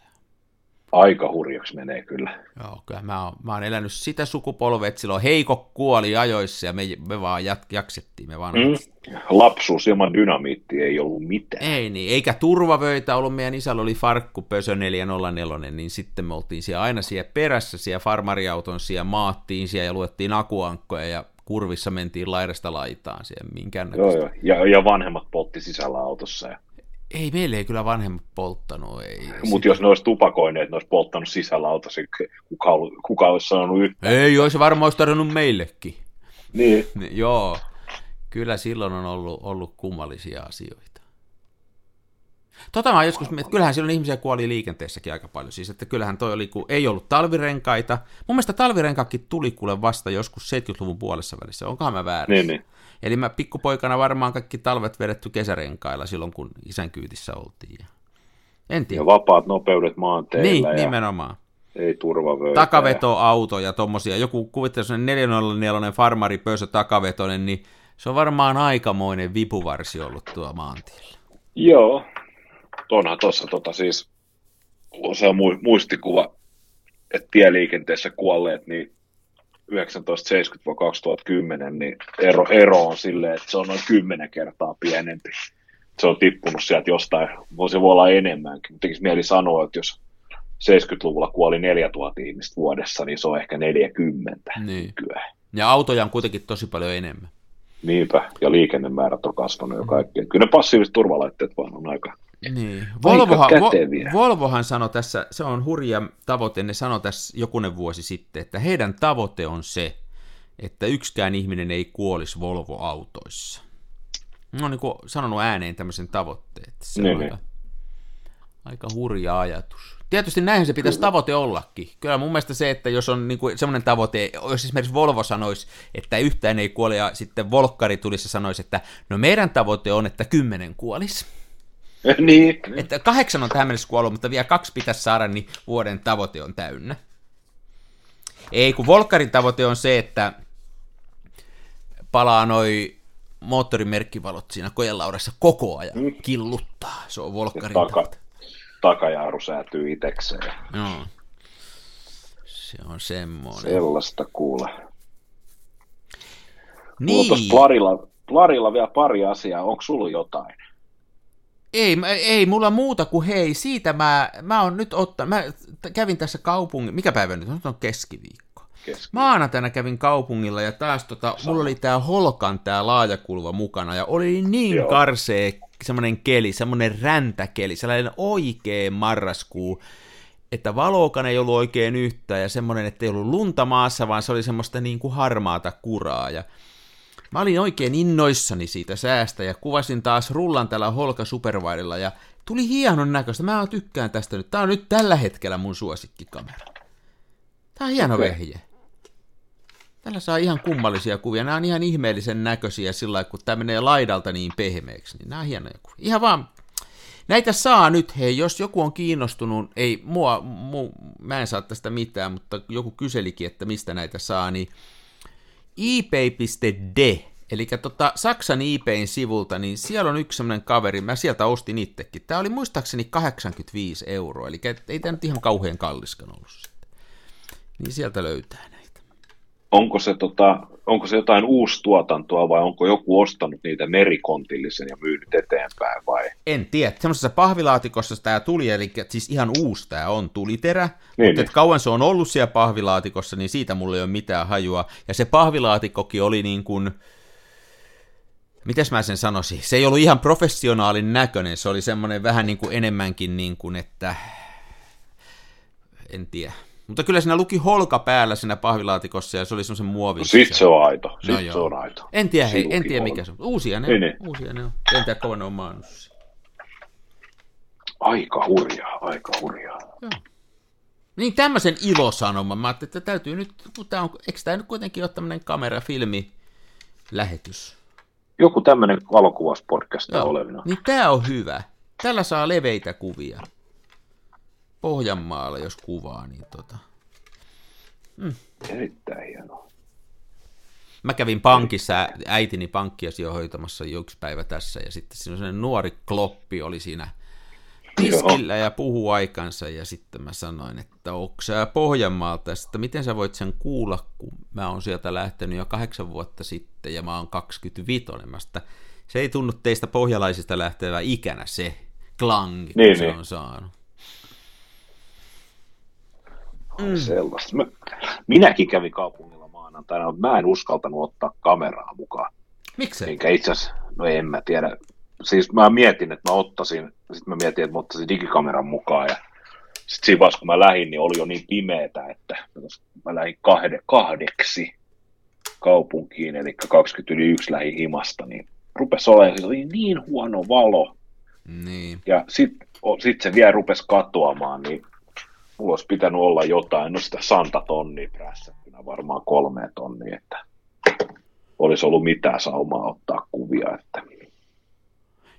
aika hurjaksi menee kyllä. Joo, kyllä mä oon, mä oon elänyt sitä sukupolvea, että silloin heikko kuoli ajoissa ja me, me vaan jat, jaksettiin. Me vaan mm. Lapsuus ilman dynamiitti ei ollut mitään. Ei niin, eikä turvavöitä ollut. Meidän isällä oli farkku Pösö 404, niin sitten me oltiin siellä aina siellä perässä, siellä farmariauton siellä maattiin siellä ja luettiin akuankkoja ja kurvissa mentiin laidasta laitaan siellä minkään Joo, joo. Ja, ja vanhemmat poltti sisällä autossa. Ja... Ei, meille ei kyllä vanhemmat polttanut. Ei. Mutta jos ne olisi tupakoineet, ne olisi polttanut sisällä autossa, kuka, kuka olisi sanonut yhtään. Ei, olisi varmaan olisi tarjonnut meillekin. Niin. Joo, kyllä silloin on ollut, ollut kummallisia asioita. Tota mä joskus, että kyllähän silloin ihmisiä kuoli liikenteessäkin aika paljon. Siis että kyllähän toi oli, kun ei ollut talvirenkaita. Mun mielestä talvirenkakin tuli kuule vasta joskus 70-luvun puolessa välissä. Onkohan mä väärin? Niin, niin. Eli mä pikkupoikana varmaan kaikki talvet vedetty kesärenkailla silloin, kun isän kyytissä oltiin. En tiedä. Ja vapaat nopeudet maanteilla Niin, ja nimenomaan. ei turvavöitä. Takavetoauto ja tommosia. Joku kuvittelee sellainen 404 farmari pöysä takavetoinen, niin se on varmaan aikamoinen vipuvarsi ollut tuo maantiellä. Joo. Onhan tuossa tota siis, se on mu- muistikuva, että tieliikenteessä kuolleet, niin 1970-2010, niin ero, ero on silleen, että se on noin 10 kertaa pienempi. Se on tippunut sieltä jostain, voisi voi olla enemmänkin, mutta tekisi mieli sanoa, että jos 70-luvulla kuoli 4000 ihmistä vuodessa, niin se on ehkä 40 Niin. nykyään. Ja autoja on kuitenkin tosi paljon enemmän. Niinpä, ja liikennemäärät on kasvanut jo kaikkea. Kyllä ne passiiviset turvalaitteet vaan on aika... Niin. Volvohan, käteviä. Vo- Volvohan sanoi tässä, se on hurja tavoite, ne sanoi tässä jokunen vuosi sitten, että heidän tavoite on se, että yksikään ihminen ei kuolisi Volvo-autoissa. Ne on niin kuin sanonut ääneen tämmöisen tavoitteen, että se Niin, on niin. aika, aika hurja ajatus. Tietysti näinhän se pitäisi tavoite ollakin. Kyllä mun mielestä se, että jos on niin kuin semmoinen tavoite, jos esimerkiksi Volvo sanoisi, että yhtään ei kuole, ja sitten Volkkari tulisi ja sanoisi, että no meidän tavoite on, että kymmenen kuolisi. niin, Että kahdeksan on tähän mennessä kuollut, mutta vielä kaksi pitäisi saada, niin vuoden tavoite on täynnä. Ei, kun Volkkarin tavoite on se, että palaa noi moottorimerkkivalot siinä kojelaudassa koko ajan Mm. killuttaa. Se on Volkkarin taka, tavoite. takajaaru säätyy itekseen. Joo. Se on semmoinen. Sellaista kuule. Mulla Niin. tuossa Plarilla, Plarilla vielä pari asiaa. Onko sulla jotain? Ei, ei mulla muuta kuin hei, siitä mä, mä oon nyt ottanut, mä kävin tässä kaupungin, mikä päivä nyt on, nyt on keskiviikko. Keski. Maanantaina kävin kaupungilla ja taas tota, mulla oli tää Holkan tää laajakulva mukana ja oli niin Joo. karsee semmonen keli, semmonen räntäkeli, sellainen oikee marraskuu, että valookan ei ollut oikein yhtään ja semmonen, että ei ollut lunta maassa, vaan se oli semmoista niin kuin harmaata kuraa ja Mä olin oikein innoissani siitä säästä ja kuvasin taas rullan tällä Holka Superwideilla ja tuli hienon näköistä. Mä tykkään tästä nyt. Tää on nyt tällä hetkellä mun suosikkikamera. Tää on hieno okay. vehje. Tällä saa ihan kummallisia kuvia. Nämä on ihan ihmeellisen näköisiä sillä lailla, kun tämä menee laidalta niin pehmeäksi. Niin nämä on hienoja kuvia. Ihan vaan, näitä saa nyt, hei, jos joku on kiinnostunut, ei mua, mu, mä en saa tästä mitään, mutta joku kyselikin, että mistä näitä saa, niin ebay.de, eli tota Saksan eBayn sivulta, niin siellä on yksi semmoinen kaveri, mä sieltä ostin itsekin. Tämä oli muistaakseni 85 euroa, eli ei tämä nyt ihan kauhean kalliskan ollut sitten. Niin sieltä löytää näitä. Onko se, tota, onko se jotain uustuotantoa vai onko joku ostanut niitä merikontillisen ja myynyt eteenpäin vai? En tiedä, semmoisessa pahvilaatikossa tämä tuli, eli siis ihan uusi tämä on tuliterä, niin, mutta niin. kauan se on ollut siellä pahvilaatikossa, niin siitä mulla ei ole mitään hajua. Ja se pahvilaatikkokin oli niin kuin, mites mä sen sanoisin, se ei ollut ihan professionaalin näköinen, se oli semmoinen vähän niin kuin enemmänkin niin kuin, että en tiedä. Mutta kyllä siinä luki holka päällä siinä pahvilaatikossa ja se oli semmoisen muovin. No sit se on aito. Sit No se joo. on aito. En tiedä, hei, en tiedä mikä se on. Uusia ne Niin, on. niin. Uusia ne on. En tiedä, kauan ne on maannut. Aika hurjaa, aika hurjaa. Niin tämmöisen ilosanoman. Mä ajattelin, että täytyy nyt, tää on, eikö tämä nyt kuitenkin ole tämmöinen kamerafilmi lähetys? Joku tämmöinen valokuvauspodcast olevina. Niin tää on hyvä. Tällä saa leveitä kuvia. Pohjanmaalla, jos kuvaa, niin tota. Erittäin hienoa. Mä kävin pankissa, äitini pankkiasio hoitamassa jo yksi päivä tässä, ja sitten siinä on sellainen nuori kloppi oli siinä tiskillä ja puhuu aikansa, ja sitten mä sanoin, että onko sä Pohjanmaalta, ja sitten miten sä voit sen kuulla, kun mä oon sieltä lähtenyt jo kahdeksan vuotta sitten, ja mä oon 25, mä sitä, se ei tunnu teistä pohjalaisista lähtevä ikänä se klangi, kun Niin, se niin. on saanut. Mm. Sellaista. Mä, minäkin kävin kaupungilla maanantaina, mutta mä en uskaltanut ottaa kameraa mukaan. Miksei? Enkä itse asiassa, no en mä tiedä. Siis mä mietin, että mä ottaisin, sitten mä mietin, että mä ottaisin digikameran mukaan ja sitten siinä vaiheessa, kun mä lähdin, niin oli jo niin pimeetä, että mä lähdin kahde, kahdeksi kaupunkiin, eli 20 yli 1 lähin himasta, niin rupesi olemaan, siis oli niin huono valo, Niin. Ja sitten sit se vielä rupesi katoamaan, niin mulla olisi pitänyt olla jotain, no sitä santa tonnia prässättynä, varmaan kolme tonnia, että olisi ollut mitään saumaa ottaa kuvia. Että...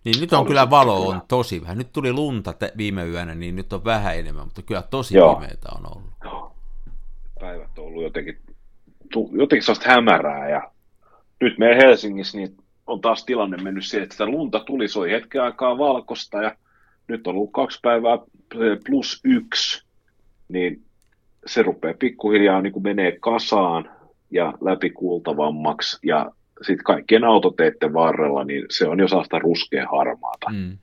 Niin nyt on olisi kyllä valo on tosi vähän. Nyt tuli lunta te- viime yönä, niin nyt on vähän enemmän, mutta kyllä tosi Joo. pimeitä on ollut. Joo. Päivät on ollut jotenkin, jotenkin sellaista hämärää ja nyt meidän Helsingissä niin on taas tilanne mennyt siihen, että sitä lunta tuli, se oli hetken aikaa valkosta ja nyt on ollut kaksi päivää plus yksi, niin se rupeaa pikkuhiljaa niin kuin menee kasaan ja läpikuultavammaksi ja sitten kaikkien autoteiden varrella, niin se on jo saasta ruskea harmaata. Mm.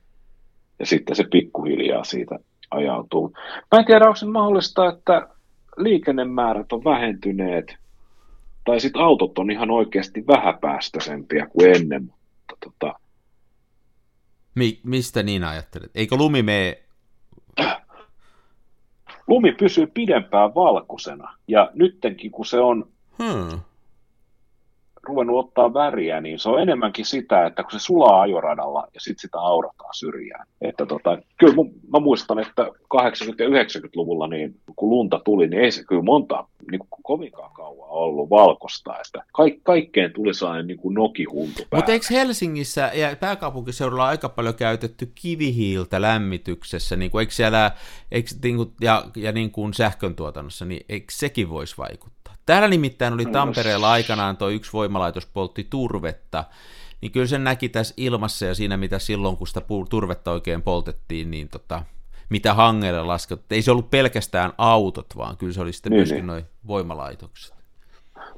Ja sitten se pikkuhiljaa siitä ajautuu. Mä en tiedä, onko se mahdollista, että liikennemäärät on vähentyneet, tai sitten autot on ihan oikeasti vähäpäästöisempiä kuin ennen, mutta tota... Mi- mistä niin ajattelet? Eikö lumi mene lumi pysyy pidempään valkoisena. Ja nyttenkin, kun se on hmm. Ruvennut ottaa väriä, niin se on enemmänkin sitä, että kun se sulaa ajoradalla ja sitten sitä aurataan syrjään. Että tota, kyllä mä muistan, että 80- ja 90-luvulla, niin kun lunta tuli, niin ei se kyllä monta niin kuin kovinkaan kauan ollut valkosta, että kaik, kaikkeen tuli sellainen niin kuin nokihuntu Mutta eikö Helsingissä ja pääkaupunkiseudulla aika paljon käytetty kivihiiltä lämmityksessä, niin kuin, eikö siellä, eikö, niin kuin, ja, ja niin kuin sähkön tuotannossa, niin eikö sekin voisi vaikuttaa? Täällä nimittäin oli Tampereella aikanaan tuo yksi voimalaitos poltti turvetta, niin kyllä sen näki tässä ilmassa ja siinä, mitä silloin, kun sitä turvetta oikein poltettiin, niin tota, mitä hangelle laskettu. Ei se ollut pelkästään autot, vaan kyllä se oli sitten niin, myöskin niin. noin voimalaitokset.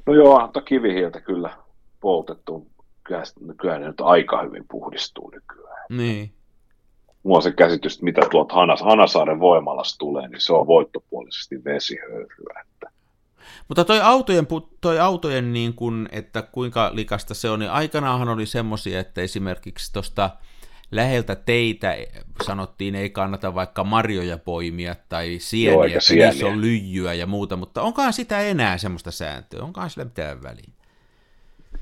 No joo, mutta kivihiiltä kyllä poltettu. Kyllä, kyllä ne nyt aika hyvin puhdistuu nykyään. Niin. Mulla on se käsitys, että mitä tuolta Hanas, Hanasaaren voimalasta tulee, niin se on voittopuolisesti vesihöyryä. Että. Mutta toi autojen, toi autojen niin kun, että kuinka likasta se on, niin aikanaanhan oli semmoisia, että esimerkiksi tuosta läheltä teitä sanottiin, ei kannata vaikka marjoja poimia tai sieniä, Joo, että sieniä. niissä on lyijyä ja muuta, mutta onkaan sitä enää semmoista sääntöä, onkaan sillä mitään väliä?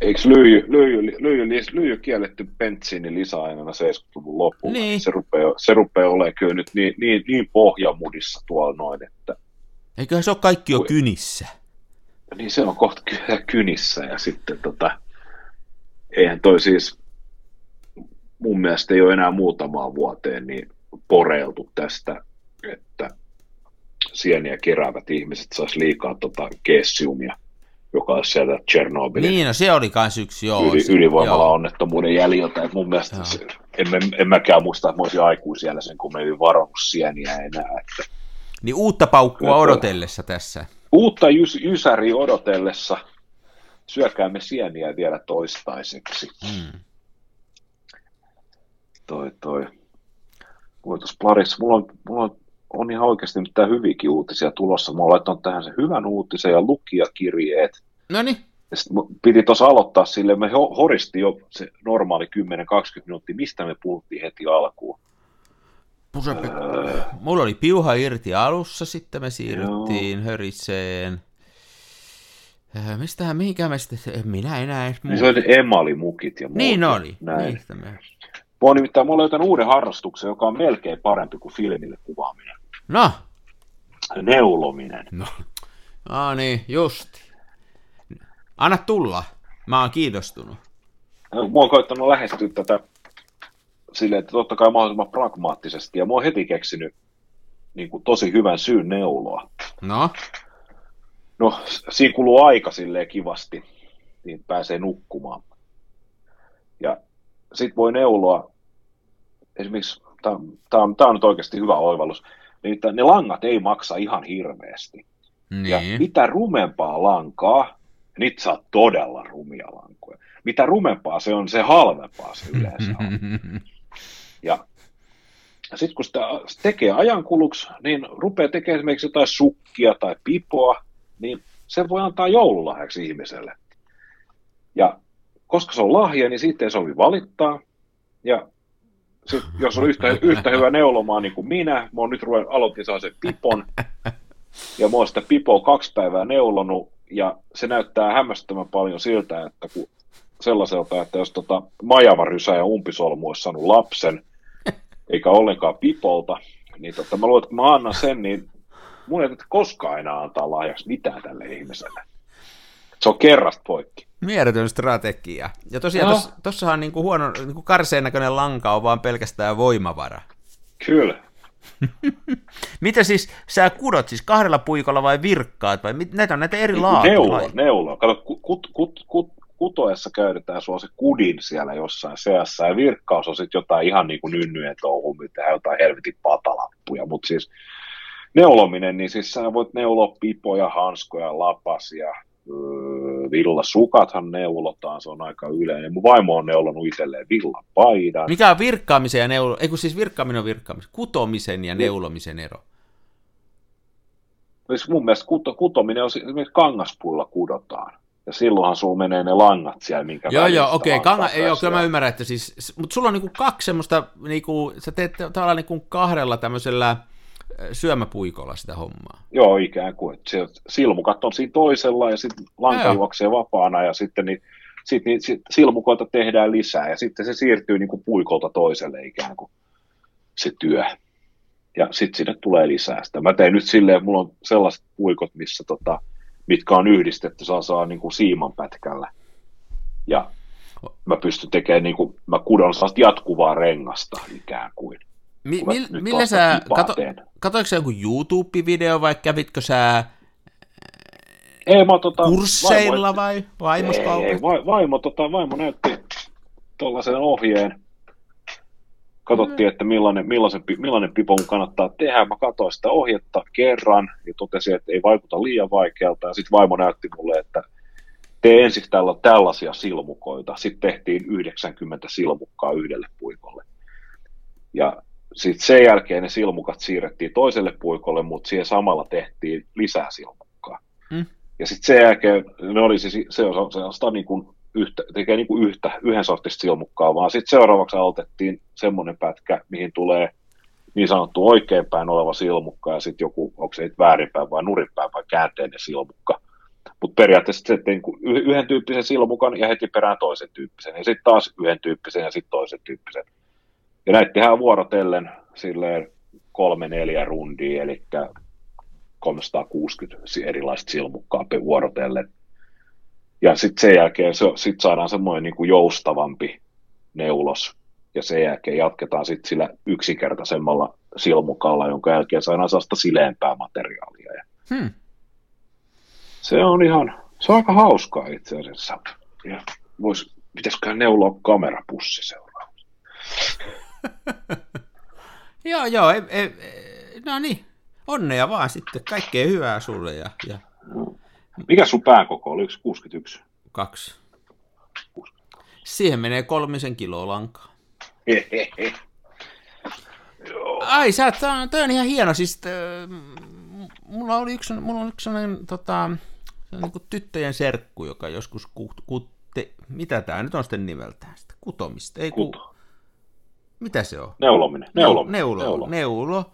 Eikö lyijy, lyijy, lyijy, lyijy, lyijy kielletty bensiinin lisäaineena 70-luvun loppuun? Niin. Se, rupeaa, se rupeaa olemaan kyllä nyt niin, niin, niin pohjamudissa tuolla noin, että... Eiköhän se ole kaikki jo kynissä? Niin se on kohta kynissä ja sitten tota, eihän toi siis, mun mielestä ei ole enää muutamaan vuoteen niin poreiltu tästä, että sieniä keräävät ihmiset saisi liikaa tota kessiumia, joka olisi sieltä Tchernobylin. Niin, no se oli myös yksi, joo. Yli, ylivoimalla joo. onnettomuuden jäljiltä. Et mun mielestä se, en, en, mäkään muista, että mä olisin aikuisiellä sen, kun me ei varannut sieniä enää. Että... Niin uutta paukkua odotellessa tässä. Uutta jys, jysäriä odotellessa syökäämme sieniä vielä toistaiseksi. Hmm toi, toi. Mulla, Parissa, mulla, on, mulla on, on ihan oikeasti mitään hyviäkin uutisia tulossa. Mä laittanut tähän sen hyvän uutisen ja lukijakirjeet. No niin. Piti tuossa aloittaa sille, me horisti jo se normaali 10-20 minuuttia, mistä me puhuttiin heti alkuun. Pusepe. Öö, Mulla oli piuha irti alussa, sitten me siirryttiin joo. höriseen. Öö, mistähän, mihinkään me sitten, minä enää edes niin se oli emalimukit ja muuta. Niin oli. Näin. me... Mä oon nimittäin, mulla löytänyt uuden harrastuksen, joka on melkein parempi kuin filmille kuvaaminen. No? Neulominen. No, no niin, just. Anna tulla. Mä oon kiinnostunut. Mä oon koittanut lähestyä tätä silleen, että totta kai mahdollisimman pragmaattisesti, ja mä oon heti keksinyt niin kuin, tosi hyvän syyn neuloa. No? No, siinä kuluu aika silleen kivasti, niin pääsee nukkumaan. Ja sit voi neuloa esimerkiksi, tämä on, on nyt oikeasti hyvä oivallus, niin ne langat ei maksa ihan hirveästi. Niin. Ja mitä rumempaa lankaa, niitä saa todella rumia lankoja. Mitä rumempaa se on, se halvempaa se yleensä on. Ja sitten kun sitä tekee ajankuluksi, niin rupeaa tekemään esimerkiksi jotain sukkia tai pipoa, niin se voi antaa joululahjaksi ihmiselle. Ja koska se on lahja, niin siitä ei sovi valittaa. Ja sit, jos on yhtä, yhtä hyvä neulomaa niin kuin minä, mä oon nyt ruven, aloitin saa sen pipon, ja mä oon sitä pipoa kaksi päivää neulonut, ja se näyttää hämmästyttävän paljon siltä, että kun sellaiselta, että jos tota Majava Rysä ja Umpisolmu olisi saanut lapsen, eikä ollenkaan pipolta, niin tota, mä luulen, että kun mä annan sen, niin mun ei koskaan enää antaa lahjaksi mitään tälle ihmiselle. Se on kerrasta poikki. Mieletön strategia. Ja tosiaan Joo. tos, tossahan niinku huono, niinku karseen näköinen lanka on vaan pelkästään voimavara. Kyllä. Mitä siis, sä kudot siis kahdella puikolla vai virkkaat, vai mit, näitä on näitä eri laatuja? Neulo, neulo. Kato, kut, kut, kut, kutoessa käytetään sua se kudin siellä jossain seassa, ja virkkaus on sitten jotain ihan niin kuin nynnyjen touhua, mitä jotain helvetin patalappuja, mutta siis neulominen, niin siis sä voit neuloa pipoja, hanskoja, lapasia, öö, villasukathan neulotaan, se on aika yleinen. Mun vaimo on neulonut itselleen villapaidan. Mikä on virkkaamisen ja neulo... Ei kun siis virkkaaminen on virkkaamisen. Kutomisen ja neulomisen ero. Siis mun mielestä kuto, kutominen on si- esimerkiksi kangaspuilla kudotaan. Ja silloinhan sulla menee ne langat siellä, minkä Joo, joo, okei, lankaa kanga, ei, joo, pääsee. kyllä mä ymmärrän, että siis, mutta sulla on niinku kaksi semmoista, niinku, sä teet tavallaan niinku kahdella tämmöisellä syömäpuikolla sitä hommaa. Joo, ikään kuin. että silmukat on siinä toisella ja sitten lanka Joo. juoksee vapaana ja sitten niin, sit, niin, sit silmukoita tehdään lisää ja sitten se siirtyy niin kuin puikolta toiselle ikään kuin se työ. Ja sitten sinne tulee lisää sitä. Mä tein nyt silleen, mulla on sellaiset puikot, missä tota, mitkä on yhdistetty, saa saa niin kuin siiman pätkällä. Ja mä pystyn tekemään, niin kuin, mä kudon sellaista jatkuvaa rengasta ikään kuin. Mi, mil, nyt millä sä, kato, katoiko sä joku YouTube-video vai kävitkö sä Ei, mä, tota, kursseilla vaimo- vai vaimoskaupassa? ei, va- vaimo, tota, vaimo näytti tuollaisen ohjeen. Katsottiin, että millainen, millaisen, millainen pipo mun kannattaa tehdä. Mä katsoin sitä ohjetta kerran ja totesin, että ei vaikuta liian vaikealta. Ja sitten vaimo näytti mulle, että tee ensiksi tällä, tällaisia silmukoita. Sitten tehtiin 90 silmukkaa yhdelle puikolle. Ja sitten sen jälkeen ne silmukat siirrettiin toiselle puikolle, mutta siihen samalla tehtiin lisää silmukkaa. Mm. Ja sitten sen jälkeen ne oli siis, se on sellaista niin kuin yhtä, tekee niin kuin yhtä, yhden sortista silmukkaa, vaan sitten seuraavaksi aloitettiin semmoinen pätkä, mihin tulee niin sanottu oikeinpäin oleva silmukka ja sitten joku, onko se nyt väärinpäin vai nurinpäin vai käänteinen silmukka. Mutta periaatteessa se niin yhden tyyppisen silmukan ja heti perään toisen tyyppisen ja sitten taas yhden tyyppisen ja sitten toisen tyyppisen. Ja näitä tehdään vuorotellen silleen kolme neljä rundia, eli 360 si- erilaista silmukkaa vuorotellen. Ja sitten sen jälkeen se, sit saadaan semmoinen niin kuin joustavampi neulos, ja sen jälkeen jatketaan sitten sillä yksinkertaisemmalla silmukalla, jonka jälkeen saadaan sellaista sileämpää materiaalia. Ja Hmm. se on ihan, se on aika hauskaa itse asiassa. Ja vois, pitäisiköhän neuloa kamerapussi seuraavaksi. Joo, joo, ei, ei, ei, no niin, onnea vaan sitten, kaikkea hyvää sulle ja, ja Mikä sun pääkoko oli? Yksi 61? kaksi. Siihen menee kolmisen kiloa lankaa. Hehehe. Ai, sä, toi on ihan hieno, siis m- mulla oli yksi, mulla on yksi sellainen, tota, se on niin kuin tyttöjen serkku, joka joskus kut, kutte, mitä tää nyt on sitten nimeltään, sitä kutomista, ei ku, Kuto. mitä se on? Neulominen. Neulominen. Neulo, neulo, Neulo. neulo.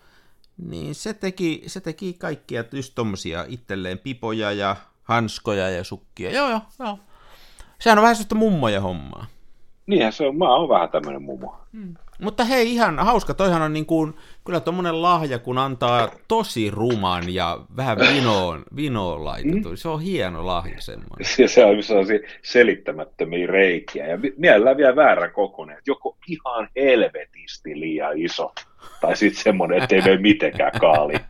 Niin se teki, se teki kaikkia just tommosia itselleen pipoja ja hanskoja ja sukkia. Joo, joo, joo. Sehän on vähän sellaista mummoja hommaa. Niinhän se on. Mä oon vähän tämmönen mummo. Mutta hei, ihan hauska. Toihan on niin kuin, kyllä tommonen lahja, kun antaa tosi ruman ja vähän vinoon, vinoon laitettu. Se on hieno lahja semmoinen. Ja se on sellaisia selittämättömiä reikiä. Ja mi- mielellään vielä väärän kokoinen. Että joko ihan helvetisti liian iso. Tai sitten semmoinen, että ei mene mitenkään kaali.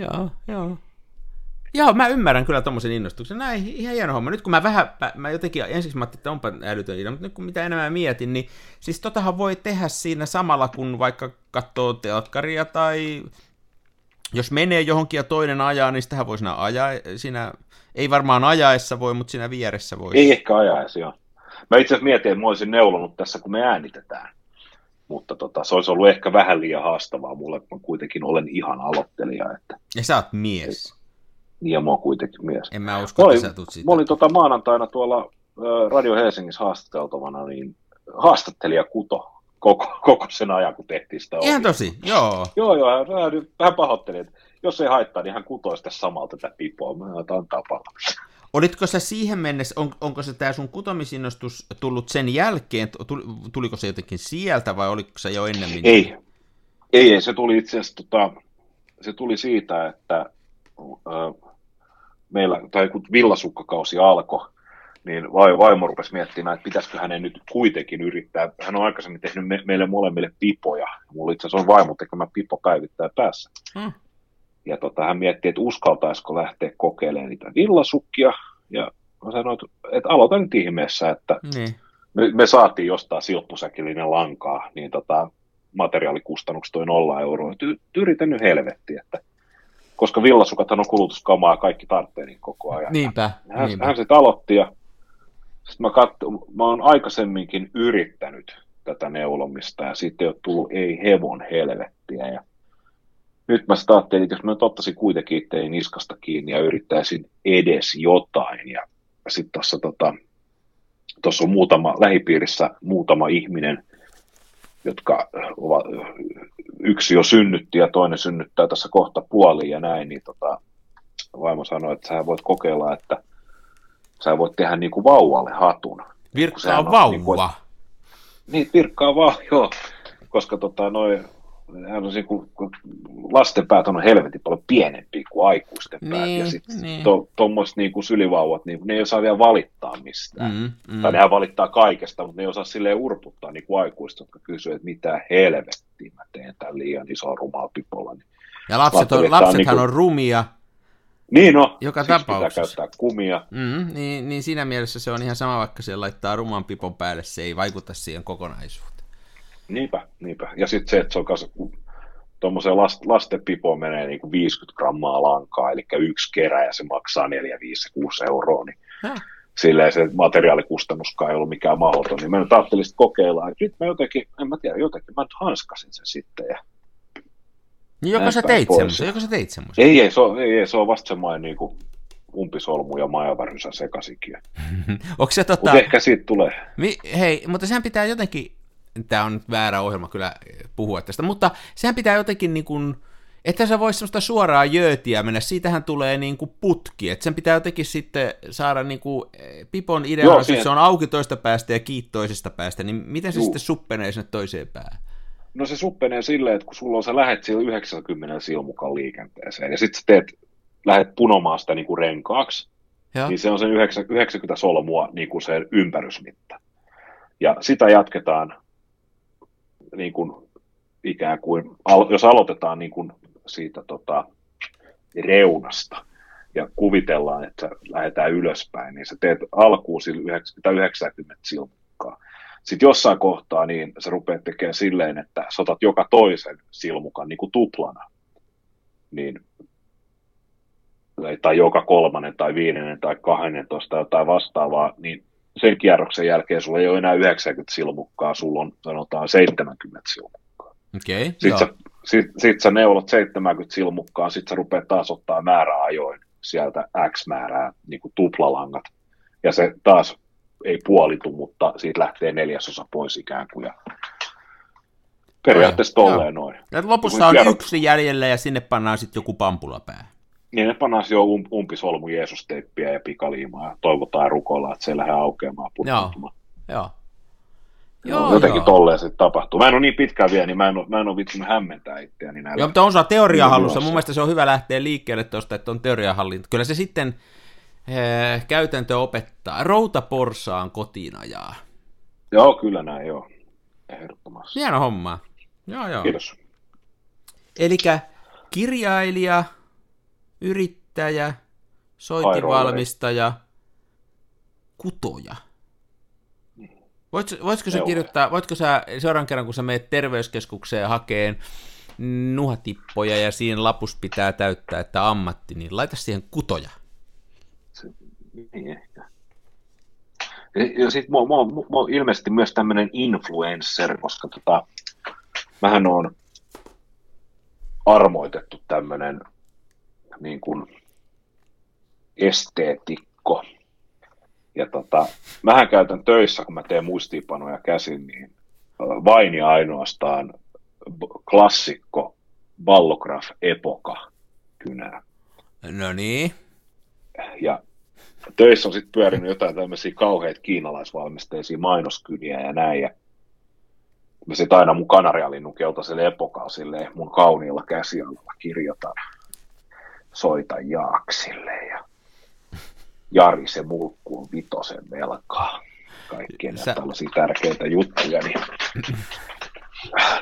Joo, joo. Joo, mä ymmärrän kyllä tommosen innostuksen. Näin, ihan hieno homma. Nyt kun mä vähän, mä jotenkin ensiksi mä ajattelin, että onpa älytön idea, mutta nyt kun mitä enemmän mä mietin, niin siis totahan voi tehdä siinä samalla, kun vaikka katsoo teatkaria tai jos menee johonkin ja toinen ajaa, niin sitähän voi siinä ajaa, siinä, ei varmaan ajaessa voi, mutta siinä vieressä voi. Ei ehkä ajaisi, joo. Mä itse asiassa mietin, että mä olisin neulonut tässä, kun me äänitetään. Mutta tota, se olisi ollut ehkä vähän liian haastavaa mulle, kun mä kuitenkin olen ihan aloittelija. Että, Ja sä oot mies. niin mä oon kuitenkin mies. En mä usko, Mä että olin, sä tulet siitä. mä olin tota maanantaina tuolla Radio Helsingissä haastateltavana, niin haastattelija Kuto koko, koko sen ajan, kun tehtiin sitä Ihan tosi, joo. Joo, joo, hän, hän, hän pahoitteli, että jos ei haittaa, niin hän kutoisi tässä samalla tätä pipoa. Mä otan antaa palaa. Olitko sä siihen mennessä, on, onko se tämä sun kutomisinnostus tullut sen jälkeen, tuliko se jotenkin sieltä vai oliko se jo ennemmin? Ei, ei, ei se tuli itse asiassa, tota, se tuli siitä, että äh, meillä, tai kun villasukkakausi alkoi, niin vaimo rupesi miettimään, että pitäisikö hänen nyt kuitenkin yrittää. Hän on aikaisemmin tehnyt me, meille molemmille pipoja. Mulla itse asiassa on vaimo tekemä pipo päivittää päässä. Hmm. Ja tota, hän mietti, että uskaltaisiko lähteä kokeilemaan niitä villasukkia. Ja mä sanoin, että aloita nyt ihmeessä, että niin. me, me, saatiin jostain silppusäkillinen lankaa, niin tota, materiaalikustannukset toi nolla euroa. Ty, yritän nyt helvetti, että koska villasukathan on kulutuskamaa kaikki tarvitsee niin koko ajan. Niinpä. Hän, niinpä. hän sitten aloitti ja sitten mä, katso, mä oon aikaisemminkin yrittänyt tätä neulomista ja sitten ei ole tullut ei hevon helvettiä. Ja nyt mä sitä ajattelin, että jos mä nyt ottaisin kuitenkin itseäni niskasta kiinni ja yrittäisin edes jotain. Ja sitten tuossa tota, tossa on muutama, lähipiirissä muutama ihminen, jotka ovat, yksi jo synnytti ja toinen synnyttää tässä kohta puoliin ja näin, niin tota, vaimo sanoi, että sä voit kokeilla, että sä voit tehdä niin kuin vauvalle hatun. Virkkaa vauva. Niin, kuin, niin virkkaa vaan, joo, koska tota, noin hän on kuin, lasten päät on helvetin paljon pienempi kuin aikuisten päät, niin, ja sitten niin. tuommoiset to, niin sylivauvat, niin ne ei osaa vielä valittaa mistään. Mm, mm. Tai nehän valittaa kaikesta, mutta ne ei osaa silleen urputtaa niin kuin aikuista, jotka kysyvät, että mitä helvettiä mä teen tämän liian isoa rumaa pipolla. Niin ja lapset on, lapsethan on, niin kuin, on rumia, niin no, joka siis tapauksessa. pitää käyttää kumia. Mm, niin, niin siinä mielessä se on ihan sama, vaikka se laittaa ruman pipon päälle, se ei vaikuta siihen kokonaisuuteen. Niinpä, niinpä. Ja sitten se, että se on kanssa, tuommoiseen last, lasten pipoon menee niin kuin 50 grammaa lankaa, eli yksi kerä, ja se maksaa 4, 5, 6 euroa, niin Häh? silleen se materiaalikustannuskaan ei ollut mikään mahdoton. Niin mä nyt ajattelin kokeilla, että nyt mä jotenkin, en mä tiedä, jotenkin mä nyt hanskasin sen sitten, ja niin joko sä teit semmoisen? Joko sä teit semmoisen? Ei, ei, se on, ei, ei, se on vasta semmoinen niin kuin umpisolmu ja majavarysä sekasikin. Onko se tota... Mutta ehkä siitä tulee. Mi- hei, mutta sehän pitää jotenkin, tämä on nyt väärä ohjelma kyllä puhua tästä, mutta sehän pitää jotenkin niin kuin, että sä vois semmoista suoraa jöötiä mennä, siitähän tulee niin kuin putki, että sen pitää jotenkin sitten saada niin kuin, Pipon idea, Joo, että se on auki toista päästä ja kiit toisesta päästä, niin miten se Juu. sitten suppenee sinne toiseen päähän? No se suppenee silleen, että kun sulla on, sä lähet sillä 90 silmukan liikenteeseen, ja sitten sä teet, lähet punomaan sitä niin kuin renkaaksi, ja. niin se on sen 90 solmua niin kuin se ympärysmitta. Ja sitä jatketaan niin kuin ikään kuin, jos aloitetaan niin kuin siitä tota, reunasta, ja kuvitellaan, että lähdetään ylöspäin, niin sä teet alkuun sillä 90 silmukkaa. Sitten jossain kohtaa niin sä rupeat tekemään silleen, että sotat joka toisen silmukan niin kuin tuplana. Niin, tai joka kolmannen tai viidennen tai tuosta jotain vastaavaa, niin sen kierroksen jälkeen sulla ei ole enää 90 silmukkaa, sulla on sanotaan 70 silmukkaa. Okay, sitten, sä, sit, sit sä neulot 70 silmukkaa, sitten sä rupeat taas ottaa määräajoin sieltä X määrää niin kuin tuplalangat. Ja se taas ei puolitu, mutta siitä lähtee neljäsosa pois ikään kuin. Ja periaatteessa tolleen noin. Ja lopussa on kierrot... yksi jäljellä ja sinne pannaan sitten joku pampulapää. Niin ne pannaan jo um, umpisolmu Jeesus-teippiä ja pikaliimaa ja toivotaan ja rukoillaan, että se lähde aukeamaan Joo, joo. Joo, jotenkin joo. tolleen se tapahtuu. Mä en ole niin pitkään vielä, niin mä en ole, mä en ole vitsinyt hämmentää itseäni. Näillä joo, mutta on teoria hallussa. Mun mielestä se on hyvä lähteä liikkeelle tuosta, että on teoriahallinta. Kyllä se sitten eh, käytäntö opettaa. Routaporsaan kotiin ajaa. Joo, kyllä näin, joo. Ehdottomasti. Hieno homma. Joo, joo. Kiitos. Eli kirjailija, yrittäjä, soitinvalmistaja, kutoja. Voitko, voitko sä kirjoittaa, voitko sä seuraavan kerran, kun sä menet terveyskeskukseen hakeen nuhatippoja ja siinä lapus pitää täyttää, että ammatti, niin laita siihen kutoja. Niin ehkä. Ja sitten mä, mä, mä, mä ilmeisesti myös tämmöinen influencer, koska tota, mähän on armoitettu tämmöinen niin kuin esteetikko. Ja tota, mähän käytän töissä, kun mä teen muistiinpanoja käsin, niin vain ja ainoastaan klassikko Ballograph Epoka kynää. No niin. Ja töissä on sitten pyörinyt jotain tämmöisiä kauheita kiinalaisvalmisteisia mainoskyniä ja näin, ja mä sitten aina mun kanarialinnun keltaiselle epokalla mun kauniilla käsialalla kirjoitan soita Jaaksille ja Jari se mulkkuun vitosen velkaa. Kaikkien Sä... tällaisia tärkeitä juttuja. Niin...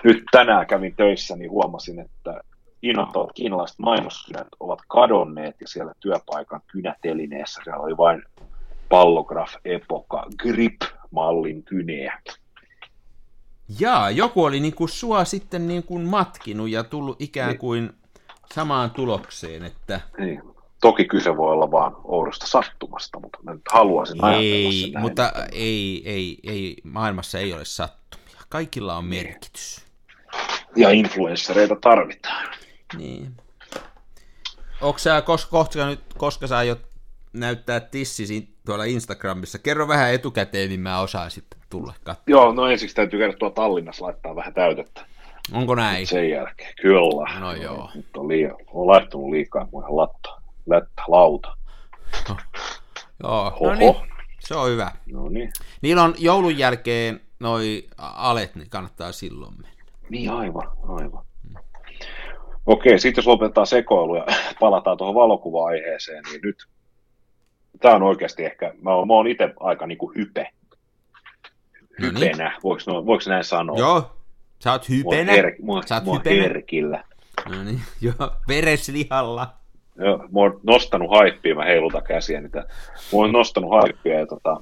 Nyt tänään kävin töissä, niin huomasin, että innoittavat kiinalaiset mainoskynät ovat kadonneet ja siellä työpaikan kynätelineessä siellä oli vain pallograf epoka grip-mallin kyneä. Jaa, joku oli niin kuin sua sitten niin kuin matkinut ja tullut ikään niin. Samaan tulokseen, että... Niin. Toki kyse voi olla vaan oudosta sattumasta, mutta mä nyt haluaisin ei, näin. mutta ei, ei, ei, maailmassa ei ole sattumia. Kaikilla on merkitys. Ja influenssereita tarvitaan. Niin. Onko sä, koska, koska, nyt, koska sä aiot näyttää tissisi tuolla Instagramissa, kerro vähän etukäteen, niin mä osaan sitten tulla katsomaan. Joo, no ensiksi täytyy käydä tuolla Tallinnassa laittaa vähän täytettä. Onko näin? Sen jälkeen, kyllä. No joo. Nyt on, liian, on laittanut liikaa kuin ihan latta, lättä, lauta. No. Joo, no niin, se on hyvä. No niin. Niillä on joulun jälkeen noi alet, niin kannattaa silloin mennä. Niin aivan, aivan. Okei, sitten jos lopetetaan sekoilu ja palataan tuohon valokuva-aiheeseen, niin nyt tämä on oikeasti ehkä, mä oon, mä oon itse aika niin kuin hype. Hypenä, no niin. voiko, no, voiko näin sanoa? Joo, sä oot hypenä. Her, mua, sä oot mua hypenä. herkillä. No niin, joo, vereslihalla. Joo, mä oon nostanut haippia, mä heilutan käsiä niitä. Mä oon nostanut haippia ja tota,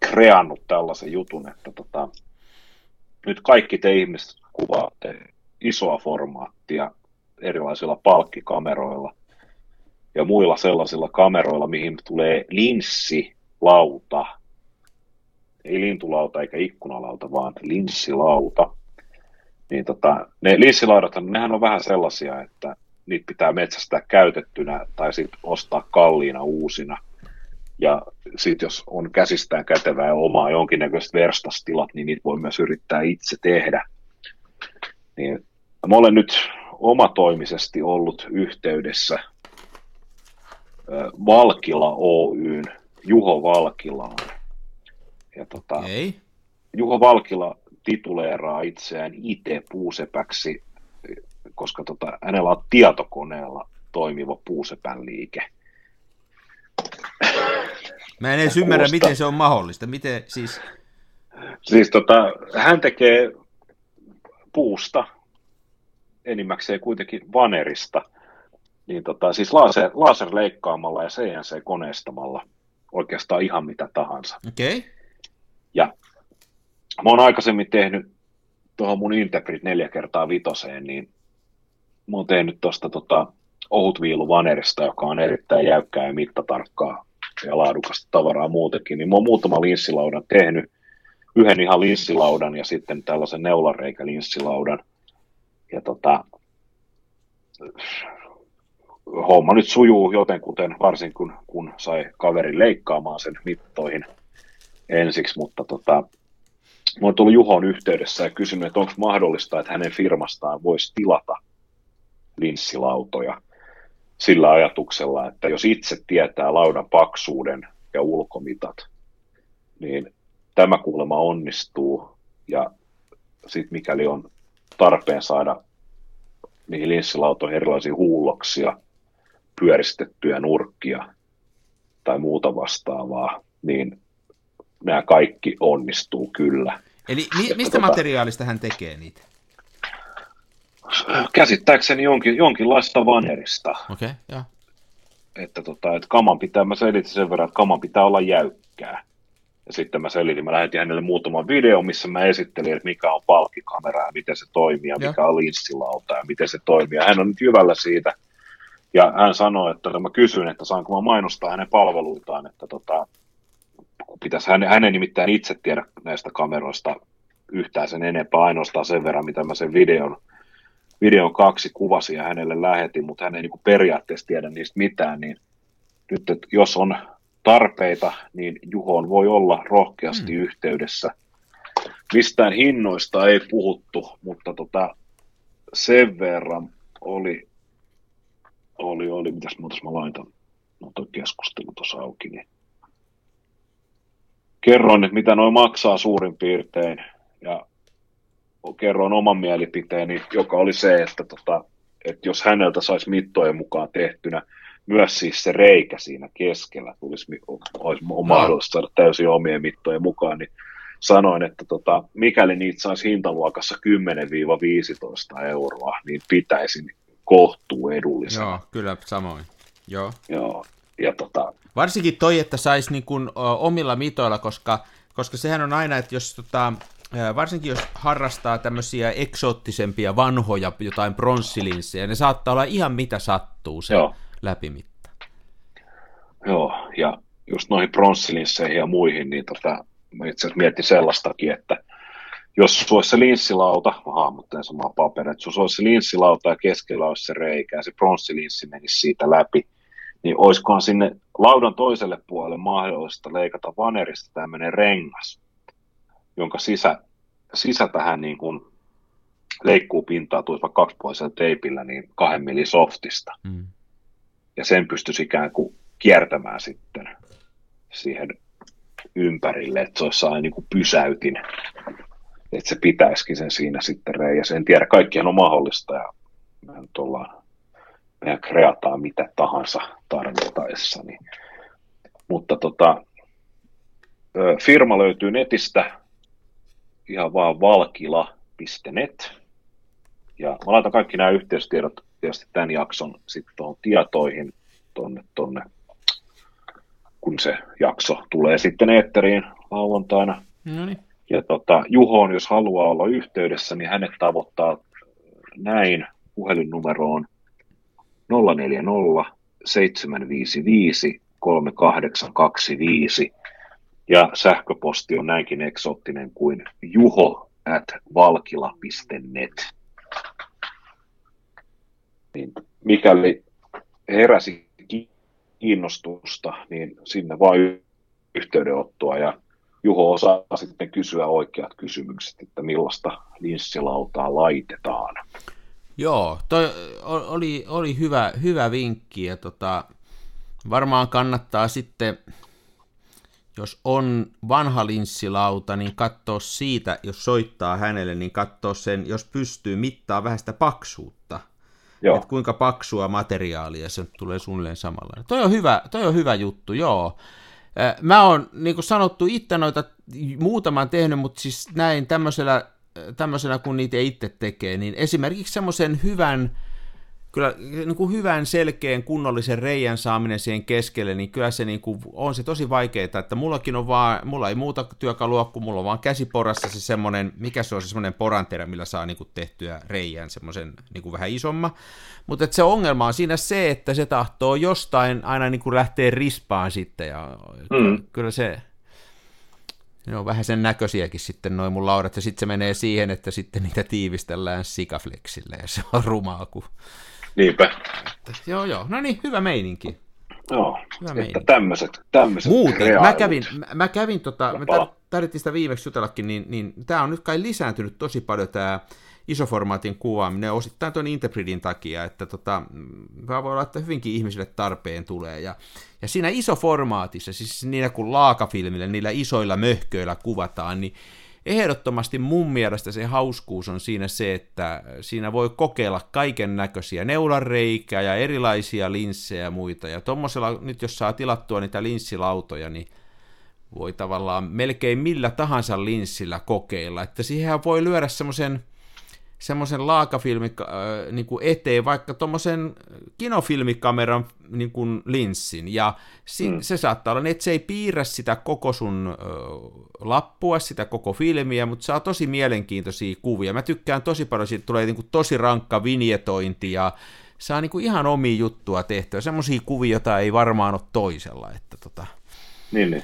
kreannut tällaisen jutun, että tota, nyt kaikki te ihmiset kuvaatte isoa formaattia erilaisilla palkkikameroilla ja muilla sellaisilla kameroilla, mihin tulee linssilauta, ei lintulauta eikä ikkunalauta, vaan linssilauta. Niin tota, ne linssilaudat, nehän on vähän sellaisia, että niitä pitää metsästää käytettynä tai sitten ostaa kalliina uusina. Ja sitten jos on käsistään kätevää ja omaa jonkinnäköiset verstastilat, niin niitä voi myös yrittää itse tehdä. Niin mä olen nyt omatoimisesti ollut yhteydessä Valkila Oyn, Juho Valkilaan. Ja tota, okay. Juho Valkila tituleeraa itseään IT-puusepäksi, koska tota, hänellä on tietokoneella toimiva puusepän liike. Mä en edes ymmärrä, miten se on mahdollista. Miten siis... Siis tota, hän tekee puusta enimmäkseen kuitenkin vanerista, niin tota, siis laser, laserleikkaamalla ja CNC-koneistamalla oikeastaan ihan mitä tahansa. Okei. Okay. Ja mä oon aikaisemmin tehnyt tuohon mun Integrit neljä kertaa vitoseen, niin mä oon tehnyt tuosta tota, ohutviilu vanerista, joka on erittäin jäykkää ja mittatarkkaa ja laadukasta tavaraa muutenkin, niin mä oon muutama linssilaudan tehnyt, yhden ihan linssilaudan ja sitten tällaisen neulareikä linssilaudan – ja tota, homma nyt sujuu jotenkuten, varsin kun, kun sai kaverin leikkaamaan sen mittoihin ensiksi, mutta tota, Mä oon tullut Juhon yhteydessä ja kysynyt, että onko mahdollista, että hänen firmastaan voisi tilata linssilautoja sillä ajatuksella, että jos itse tietää laudan paksuuden ja ulkomitat, niin tämä kuulemma onnistuu ja sitten mikäli on tarpeen saada niihin linssilautoihin erilaisia huulloksia, pyöristettyjä nurkkia tai muuta vastaavaa, niin nämä kaikki onnistuu kyllä. Eli mi- mistä tota, materiaalista hän tekee niitä? Käsittääkseni jonkin, jonkinlaista vanerista. Okei, okay, joo. Että, tota, että kaman pitää, mä selitin sen verran, että kaman pitää olla jäykkää. Ja sitten mä selitin, mä lähetin hänelle muutaman video, missä mä esittelin, että mikä on palkkikamera ja miten se toimii ja, ja. mikä on linssilauta ja miten se toimii. Ja hän on nyt hyvällä siitä. Ja hän sanoi, että mä kysyin, että saanko mä mainostaa hänen palveluitaan, että tota, pitäisi hänen, hänen nimittäin itse tiedä näistä kameroista yhtään sen enempää, ainoastaan sen verran, mitä mä sen videon, videon kaksi kuvasin ja hänelle lähetin, mutta hän ei niin periaatteessa tiedä niistä mitään, niin nyt, että jos on tarpeita, niin Juhoon voi olla rohkeasti hmm. yhteydessä. Mistään hinnoista ei puhuttu, mutta tota, sen verran oli, oli, oli mitäs muuta mä laitan, no toi keskustelu tuossa auki, niin kerroin, että mitä noin maksaa suurin piirtein, ja kerroin oman mielipiteeni, joka oli se, että, tota, että jos häneltä saisi mittojen mukaan tehtynä, myös siis se reikä siinä keskellä tulisi, olisi mahdollista saada täysin omien mittojen mukaan, niin sanoin, että tota, mikäli niitä saisi hintaluokassa 10-15 euroa, niin pitäisin kohtuu edullisena. Joo, kyllä samoin. Joo. Joo. Ja tota... Varsinkin toi, että saisi niin kuin, omilla mitoilla, koska, koska sehän on aina, että jos tota, varsinkin jos harrastaa tämmöisiä eksoottisempia vanhoja jotain pronssilinssejä, ne saattaa olla ihan mitä sattuu se Joo. läpimitta. Joo, ja just noihin pronssilinsseihin ja muihin, niin tota, mä itse asiassa mietin sellaistakin, että jos sulla olisi se linssilauta, mä hahmottelen samaa paperia, että jos olisi se linssilauta ja keskellä olisi se reikä ja se pronssilinssi menisi siitä läpi, niin olisikohan sinne laudan toiselle puolelle mahdollista leikata vanerista tämmöinen rengas, jonka sisä, sisä tähän niin kuin leikkuu pintaa tulisi vaikka kaksipuolisella teipillä niin kahden milli softista. Mm. Ja sen pystyisi ikään kuin kiertämään sitten siihen ympärille, että se olisi sellainen niin kuin pysäytin, että se pitäisikin sen siinä sitten reijässä. En tiedä, kaikkihan on mahdollista ja me nyt ollaan, meidän kreataan mitä tahansa tarvittaessa. Niin. Mutta tota, firma löytyy netistä, ihan vaan valkila.net. Ja mä laitan kaikki nämä yhteystiedot tietysti tämän jakson sitten tuohon tietoihin tuonne, tonne kun se jakso tulee sitten eetteriin lauantaina. Noniin. Ja tota, Juhoon, jos haluaa olla yhteydessä, niin hänet tavoittaa näin puhelinnumeroon 040 755 3825 ja sähköposti on näinkin eksoottinen kuin juho at valkila.net. Niin, mikäli heräsi kiinnostusta, niin sinne vaan yhteydenottoa ja Juho osaa sitten kysyä oikeat kysymykset, että millaista linssilautaa laitetaan. Joo, toi oli, oli hyvä, hyvä vinkki ja tota, varmaan kannattaa sitten, jos on vanha linssilauta, niin katsoa siitä, jos soittaa hänelle, niin katsoa sen, jos pystyy mittaa vähän sitä paksuutta – Joo. että kuinka paksua materiaalia se tulee suunnilleen samalla. Toi on hyvä, toi on hyvä juttu, joo. Mä oon, niin kuin sanottu, itse noita muutaman tehnyt, mutta siis näin tämmöisellä, tämmöisenä kun niitä itse tekee, niin esimerkiksi semmoisen hyvän kyllä niin kuin hyvän selkeän kunnollisen reijän saaminen siihen keskelle, niin kyllä se niin kuin, on se tosi vaikeaa, että mullakin on vaan, mulla ei muuta työkalua, kun mulla on vaan käsiporassa se semmoinen, mikä se on se semmoinen poranterä, millä saa niin kuin tehtyä reijän semmoisen niin kuin vähän isomma, mutta se ongelma on siinä se, että se tahtoo jostain aina niin kuin lähteä rispaan sitten, ja mm. kyllä se, ne on vähän sen näköisiäkin sitten noin mun laudat, ja sitten se menee siihen, että sitten niitä tiivistellään sikaflexille, ja se on rumaa, kun Niinpä. Että, joo, joo. No niin, hyvä meininki. Joo, hyvä että meininki. tämmöiset, tämmöiset Muuten, mä kävin, mä, mä kävin tota, me tarvittiin sitä viimeksi jutellakin, niin, niin tämä on nyt kai lisääntynyt tosi paljon tämä isoformaatin kuvaaminen osittain tuon Interpridin takia, että tota, voi olla, että hyvinkin ihmisille tarpeen tulee. Ja, ja siinä isoformaatissa, siis niillä kun laakafilmillä, niillä isoilla möhköillä kuvataan, niin ehdottomasti mun mielestä se hauskuus on siinä se, että siinä voi kokeilla kaiken näköisiä neulareikää ja erilaisia linssejä ja muita. Ja tuommoisella, nyt jos saa tilattua niitä linssilautoja, niin voi tavallaan melkein millä tahansa linssillä kokeilla. Että siihen voi lyödä semmoisen semmoisen laakafilmi äh, niin kuin eteen vaikka tuommoisen kinofilmikameran niin kuin linssin, ja si- mm. se saattaa olla niin, että se ei piirrä sitä koko sun äh, lappua, sitä koko filmiä, mutta saa tosi mielenkiintoisia kuvia. Mä tykkään tosi paljon, siitä tulee niin kuin tosi rankka vinjetointi, ja saa niin kuin ihan omia juttua tehtyä, semmoisia kuvia, joita ei varmaan ole toisella. Että tota... Niin, niin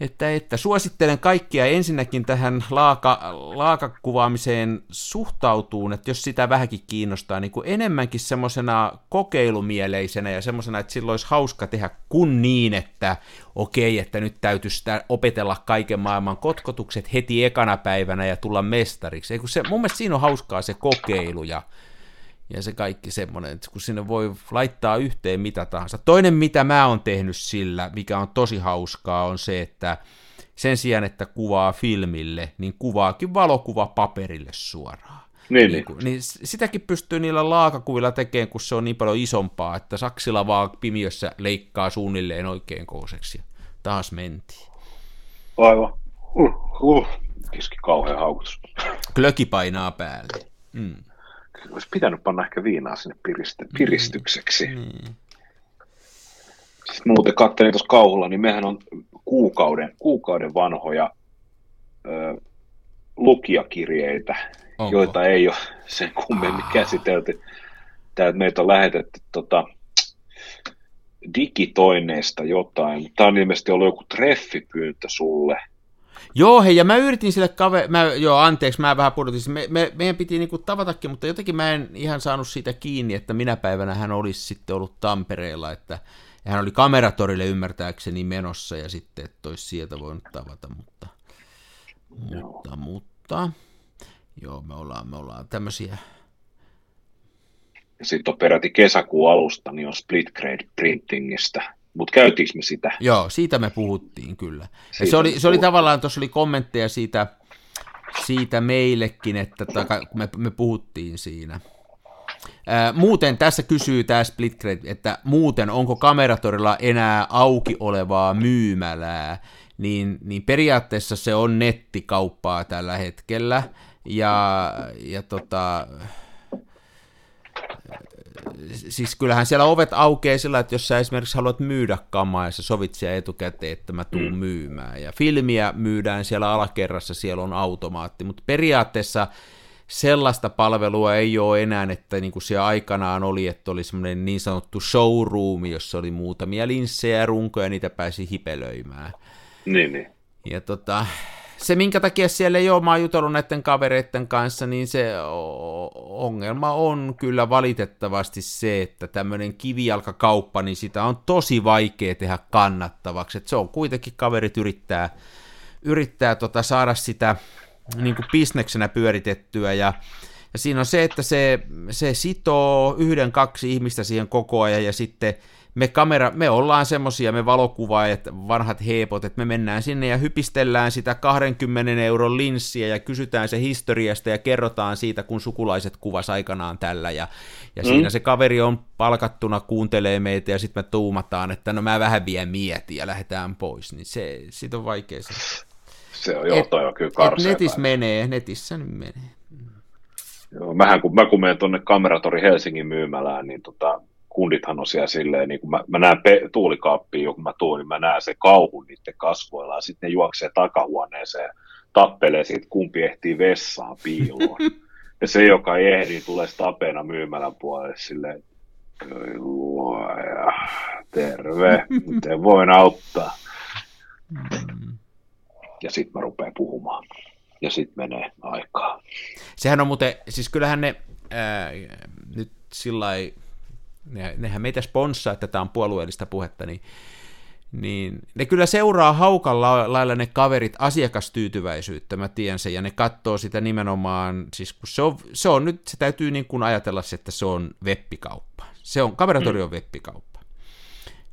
että, että suosittelen kaikkia ensinnäkin tähän laaka, laakakuvaamiseen suhtautuun, että jos sitä vähänkin kiinnostaa, niin kuin enemmänkin semmoisena kokeilumieleisenä ja semmoisena, että silloin olisi hauska tehdä kun niin, että okei, että nyt täytyisi opetella kaiken maailman kotkotukset heti ekana päivänä ja tulla mestariksi. Eiku se, mun mielestä siinä on hauskaa se kokeilu ja, ja se kaikki semmoinen, että kun sinne voi laittaa yhteen mitä tahansa. Toinen, mitä mä oon tehnyt sillä, mikä on tosi hauskaa, on se, että sen sijaan, että kuvaa filmille, niin kuvaakin valokuva paperille suoraan. Niin, niin, niin. niin sitäkin pystyy niillä laakakuvilla tekemään, kun se on niin paljon isompaa, että saksilla vaan pimiössä leikkaa suunnilleen oikein kooseksi. Taas mentiin. Aivan. Uh, uh. Kiski kauhean haukutus. Klöki painaa päälle. Mm. Olisi pitänyt panna ehkä viinaa sinne piriste- mm. piristykseksi. Mm. Sitten muuten katselin tuossa kauhulla, niin mehän on kuukauden, kuukauden vanhoja ö, lukijakirjeitä, Onko? joita ei ole sen kummemmin ah. käsitelty. Tämä, meitä on lähetetty tota, digitoineista jotain. Tämä on ilmeisesti ollut joku treffipyyntö sulle. Joo, hei, ja mä yritin sille kave... Mä, joo, anteeksi, mä vähän pudotin. Me, me, meidän piti niinku tavatakin, mutta jotenkin mä en ihan saanut siitä kiinni, että minä päivänä hän olisi sitten ollut Tampereella, että hän oli kameratorille ymmärtääkseni menossa, ja sitten, että olisi sieltä voinut tavata, mutta... Mutta, mutta... Joo, me ollaan, me ollaan tämmöisiä... Sitten on peräti kesäkuun alusta, niin on split grade printingistä. Mutta käytiinkö me sitä? Joo, siitä me puhuttiin kyllä. ja se oli, se oli tavallaan, tuossa oli kommentteja siitä, siitä meillekin, että taka, me, me puhuttiin siinä. Ää, muuten tässä kysyy tämä Splitgrade, että muuten onko kameratorilla enää auki olevaa myymälää, niin, niin periaatteessa se on nettikauppaa tällä hetkellä, ja, ja tota, siis kyllähän siellä ovet aukeaa sillä, että jos sä esimerkiksi haluat myydä kamaa ja sä sovit siellä etukäteen, että mä tuun mm. myymään. Ja filmiä myydään siellä alakerrassa, siellä on automaatti, mutta periaatteessa sellaista palvelua ei ole enää, että niin kuin siellä aikanaan oli, että oli semmoinen niin sanottu showroom, jossa oli muutamia linssejä ja runkoja, niitä pääsi hipelöimään. Niin, niin. Ja tota, se, minkä takia siellä ei ole, mä oon jutellut näiden kavereiden kanssa, niin se ongelma on kyllä valitettavasti se, että tämmöinen kivijalkakauppa, niin sitä on tosi vaikea tehdä kannattavaksi. Että se on kuitenkin, kaverit yrittää, yrittää tota saada sitä niin kuin bisneksenä pyöritettyä ja ja siinä on se, että se, se sitoo yhden, kaksi ihmistä siihen koko ajan ja sitten me, kamera, me ollaan semmosia, me valokuvaajat, vanhat heepot, että me mennään sinne ja hypistellään sitä 20 euron linssiä ja kysytään se historiasta ja kerrotaan siitä, kun sukulaiset kuvas aikanaan tällä ja, ja mm. siinä se kaveri on palkattuna, kuuntelee meitä ja sitten me tuumataan, että no mä vähän vielä mietin ja lähdetään pois, niin se, siitä on vaikea se. Se on joo, toi on kyllä karsea. Netissä menee, netissä nyt menee. Joo, mähän kun, mä kun menen tuonne Kameratori Helsingin myymälään, niin tota, kundithan on siellä silleen, niin kun mä, mä näen pe- tuulikaappia, kun mä tuun, niin mä näen se kauhun niiden kasvoilla, ja sitten ne juoksee takahuoneeseen, tappelee siitä, kumpi ehtii vessaan piiloon. ja se, joka ei ehdi, tulee tapena myymälän puolelle silleen, luoja, terve, miten voin auttaa. Ja sitten mä rupean puhumaan. Ja sitten menee aikaa. Sehän on muuten, siis kyllähän ne ää, nyt sillä ne, nehän meitä sponssaa, että tämä on puolueellista puhetta, niin, niin ne kyllä seuraa haukalla lailla ne kaverit asiakastyytyväisyyttä, mä tiedän sen, ja ne katsoo sitä nimenomaan, siis kun se on, se on nyt, se täytyy niin kuin ajatella se, että se on webbikauppa. Se on, kameratori on webbikauppa.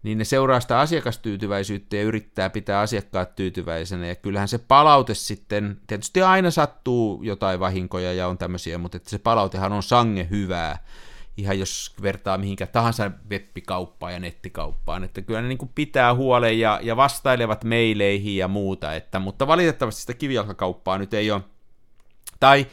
Niin ne seuraa sitä asiakastyytyväisyyttä ja yrittää pitää asiakkaat tyytyväisenä, ja kyllähän se palaute sitten, tietysti aina sattuu jotain vahinkoja ja on tämmöisiä, mutta että se palautehan on sange hyvää, ihan jos vertaa mihinkä tahansa webbikauppaan ja nettikauppaan, että kyllä ne niin kuin pitää huolen ja, ja vastailevat meileihin ja muuta, että, mutta valitettavasti sitä kivijalkakauppaa nyt ei ole, tai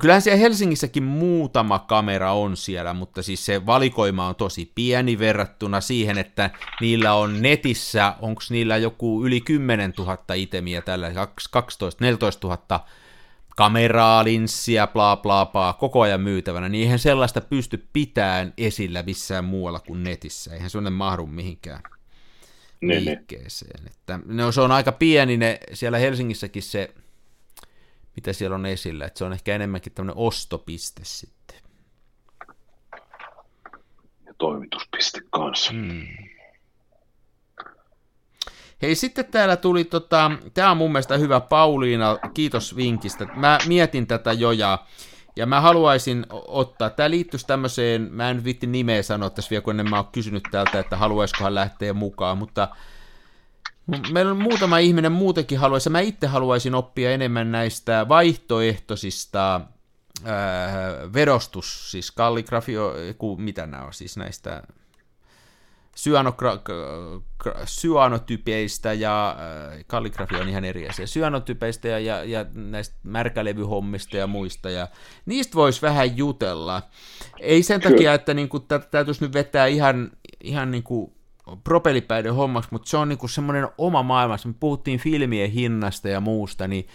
kyllähän siellä Helsingissäkin muutama kamera on siellä, mutta siis se valikoima on tosi pieni verrattuna siihen, että niillä on netissä, onko niillä joku yli 10 000 itemiä tällä, 12-14 000 kameraa, linssiä, bla bla bla, koko ajan myytävänä, niin eihän sellaista pysty pitämään esillä missään muualla kuin netissä. Eihän sellainen mahdu mihinkään niin, niin. liikkeeseen. Että, no, se on aika pieni ne, siellä Helsingissäkin se, mitä siellä on esillä, että se on ehkä enemmänkin tämmöinen ostopiste sitten. Ja toimituspiste kanssa. Hmm. Hei, sitten täällä tuli, tota, tämä on mun mielestä hyvä Pauliina, kiitos vinkistä. Mä mietin tätä jo ja, mä haluaisin ottaa, tämä liittyisi tämmöiseen, mä en vitti nimeä sanoa tässä vielä, kun ennen mä oon kysynyt täältä, että haluaisikohan lähteä mukaan, mutta meillä on muutama ihminen muutenkin haluaisi, mä itse haluaisin oppia enemmän näistä vaihtoehtoisista ää, vedostus, siis kalligrafio, mitä nämä on, siis näistä syanotypeistä ja äh, kalligrafia on ihan eri asia, syanotypeistä ja, ja, ja näistä märkälevyhommista ja muista, ja niistä voisi vähän jutella. Ei sen Kyllä. takia, että niinku, tätä täytyisi nyt vetää ihan, ihan niinku propelipäiden hommaksi, mutta se on niinku semmoinen oma maailma. Me puhuttiin filmien hinnasta ja muusta, niin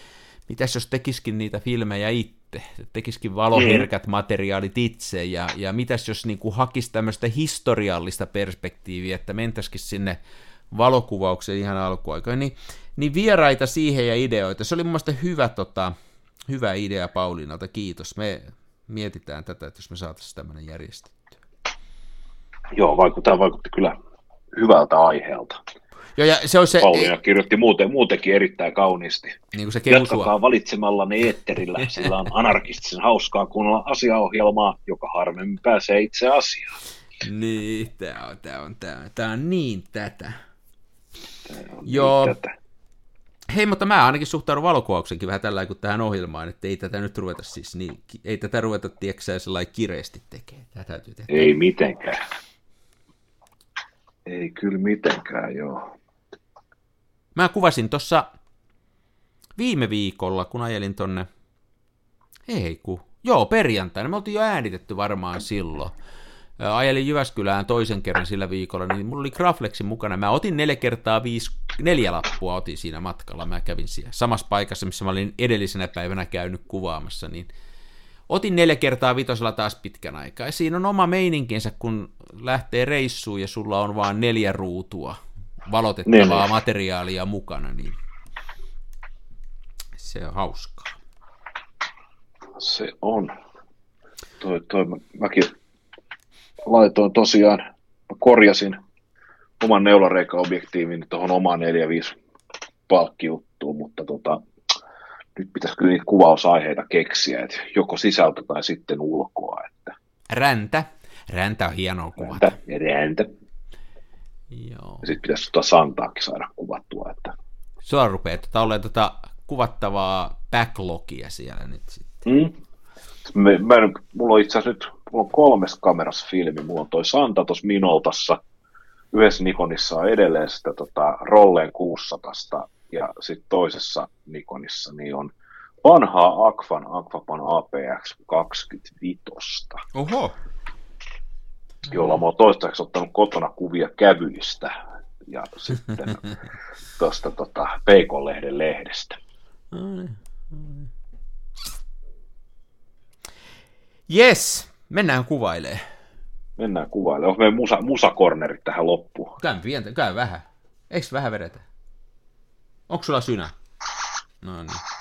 mitäs jos tekisikin niitä filmejä itse? Tekisikin valoherkät mm. materiaalit itse, ja, ja mitäs jos niin kuin hakisi tämmöistä historiallista perspektiiviä, että mentäisikin sinne valokuvaukseen ihan alkuaikoina, niin, niin vieraita siihen ja ideoita. Se oli mun mielestä hyvä, tota, hyvä idea Pauliinalta, kiitos. Me mietitään tätä, että jos me saataisiin tämmöinen järjestettyä. Joo, vaikuttaa, vaikutti kyllä hyvältä aiheelta. Joo, ja se on se... Pauliina kirjoitti muuten, muutenkin erittäin kauniisti. Niin kuin se Jatkakaa valitsemalla eetterillä, sillä on anarkistisen hauskaa kuunnella asiaohjelmaa, joka harvemmin pääsee itse asiaan. Niin, tämä on, tää on, tää on, tää on niin tätä. Tää on niin Joo. Niin tätä. Hei, mutta mä ainakin suhtaudun valokuvauksenkin vähän tällä kuin tähän ohjelmaan, että ei tätä nyt ruveta siis niin, ei tätä ruveta, tieksää sellainen kireesti tekemään. Tätä täytyy tehdä. Ei mitenkään. Ei kyllä mitenkään, joo. Mä kuvasin tuossa viime viikolla, kun ajelin tonne, ei ku, joo perjantaina, me oltiin jo äänitetty varmaan silloin. Ajelin Jyväskylään toisen kerran sillä viikolla, niin mulla oli Graflexin mukana. Mä otin neljä kertaa viisi, neljä lappua otin siinä matkalla. Mä kävin siellä samassa paikassa, missä mä olin edellisenä päivänä käynyt kuvaamassa, niin otin neljä kertaa vitosella taas pitkän aikaa. Ja siinä on oma meininkinsä, kun lähtee reissuun ja sulla on vain neljä ruutua valotettavaa niin. materiaalia mukana, niin se on hauskaa. Se on. Toi, toi, mäkin laitoin tosiaan, mä korjasin oman neulareikaobjektiivin tuohon omaan 4.5 palkkijuttuun, mutta tota, nyt pitäisi kyllä niitä kuvausaiheita keksiä, että joko sisältö tai sitten ulkoa. Että... Räntä. Räntä on hienoa kuvata. Räntä, räntä. Joo. sitten pitäisi tuota Santaakin saada kuvattua. Että... Sulla rupeaa tota, olemaan tota kuvattavaa backlogia siellä nyt sitten. Mm. Me, mä, mulla on itse asiassa nyt mulla on kolmes kameras filmi. Mulla on toi Santa tuossa Minoltassa. Yhdessä Nikonissa on edelleen sitä tota, Rolleen 600 ja sitten toisessa Nikonissa niin on vanhaa Aquan Aquapan APX 25. Oho jolla mä oon toistaiseksi ottanut kotona kuvia kävyistä ja sitten tuosta tota, Peikon-lehden lehdestä. Yes, mennään kuvailemaan. Mennään kuvailemaan. Onko meidän musa, musakornerit tähän loppuun? Käy, pientä, käy vähän. Eikö vähän vedetä? Onko sulla synä? No niin.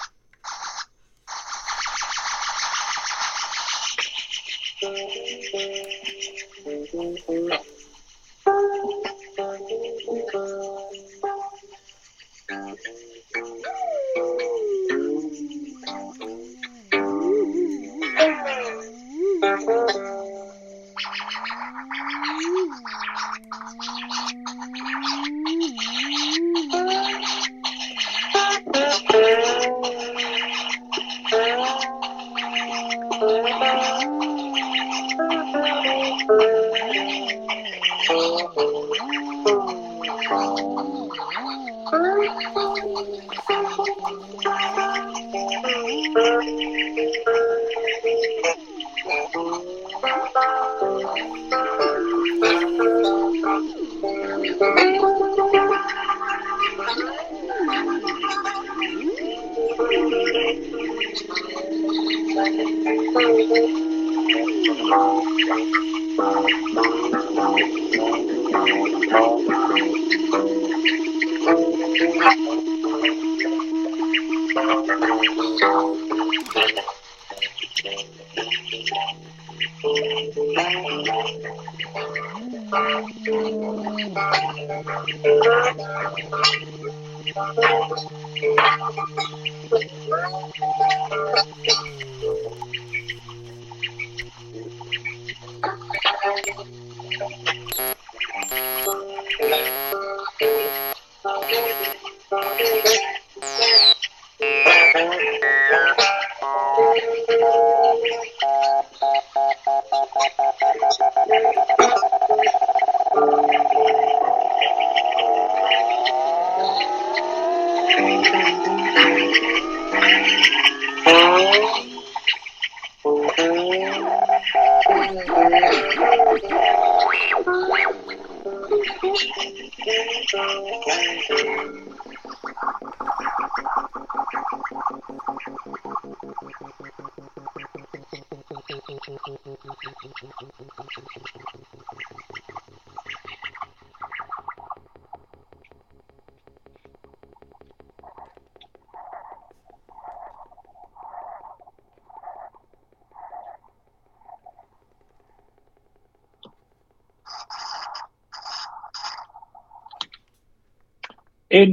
Thank you.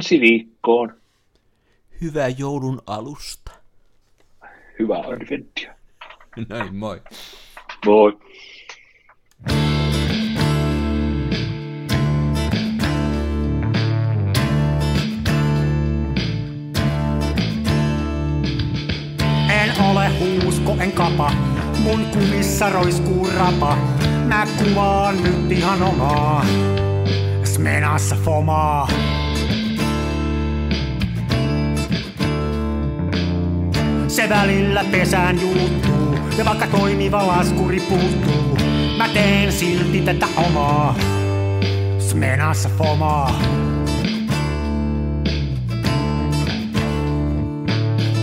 Ensi viikkoon. Hyvää joulun alusta. Hyvää adventtia. Noin, moi. Moi. En ole huusko, en kapa. Mun kumissa roiskuu rapa. Mä kuvaan nyt ihan omaa. Smenassa fomaa. Se välillä pesään juuttuu, ja vaikka toimiva laskuri puuttuu, mä teen silti tätä omaa. Smenassa fomaa.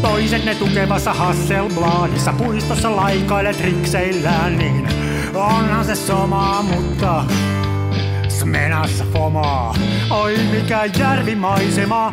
Toiset ne tukevassa Hasselbladissa puistossa laikailet rikseillään, niin onhan se sama, mutta Smenassa fomaa. Oi mikä järvimaisema,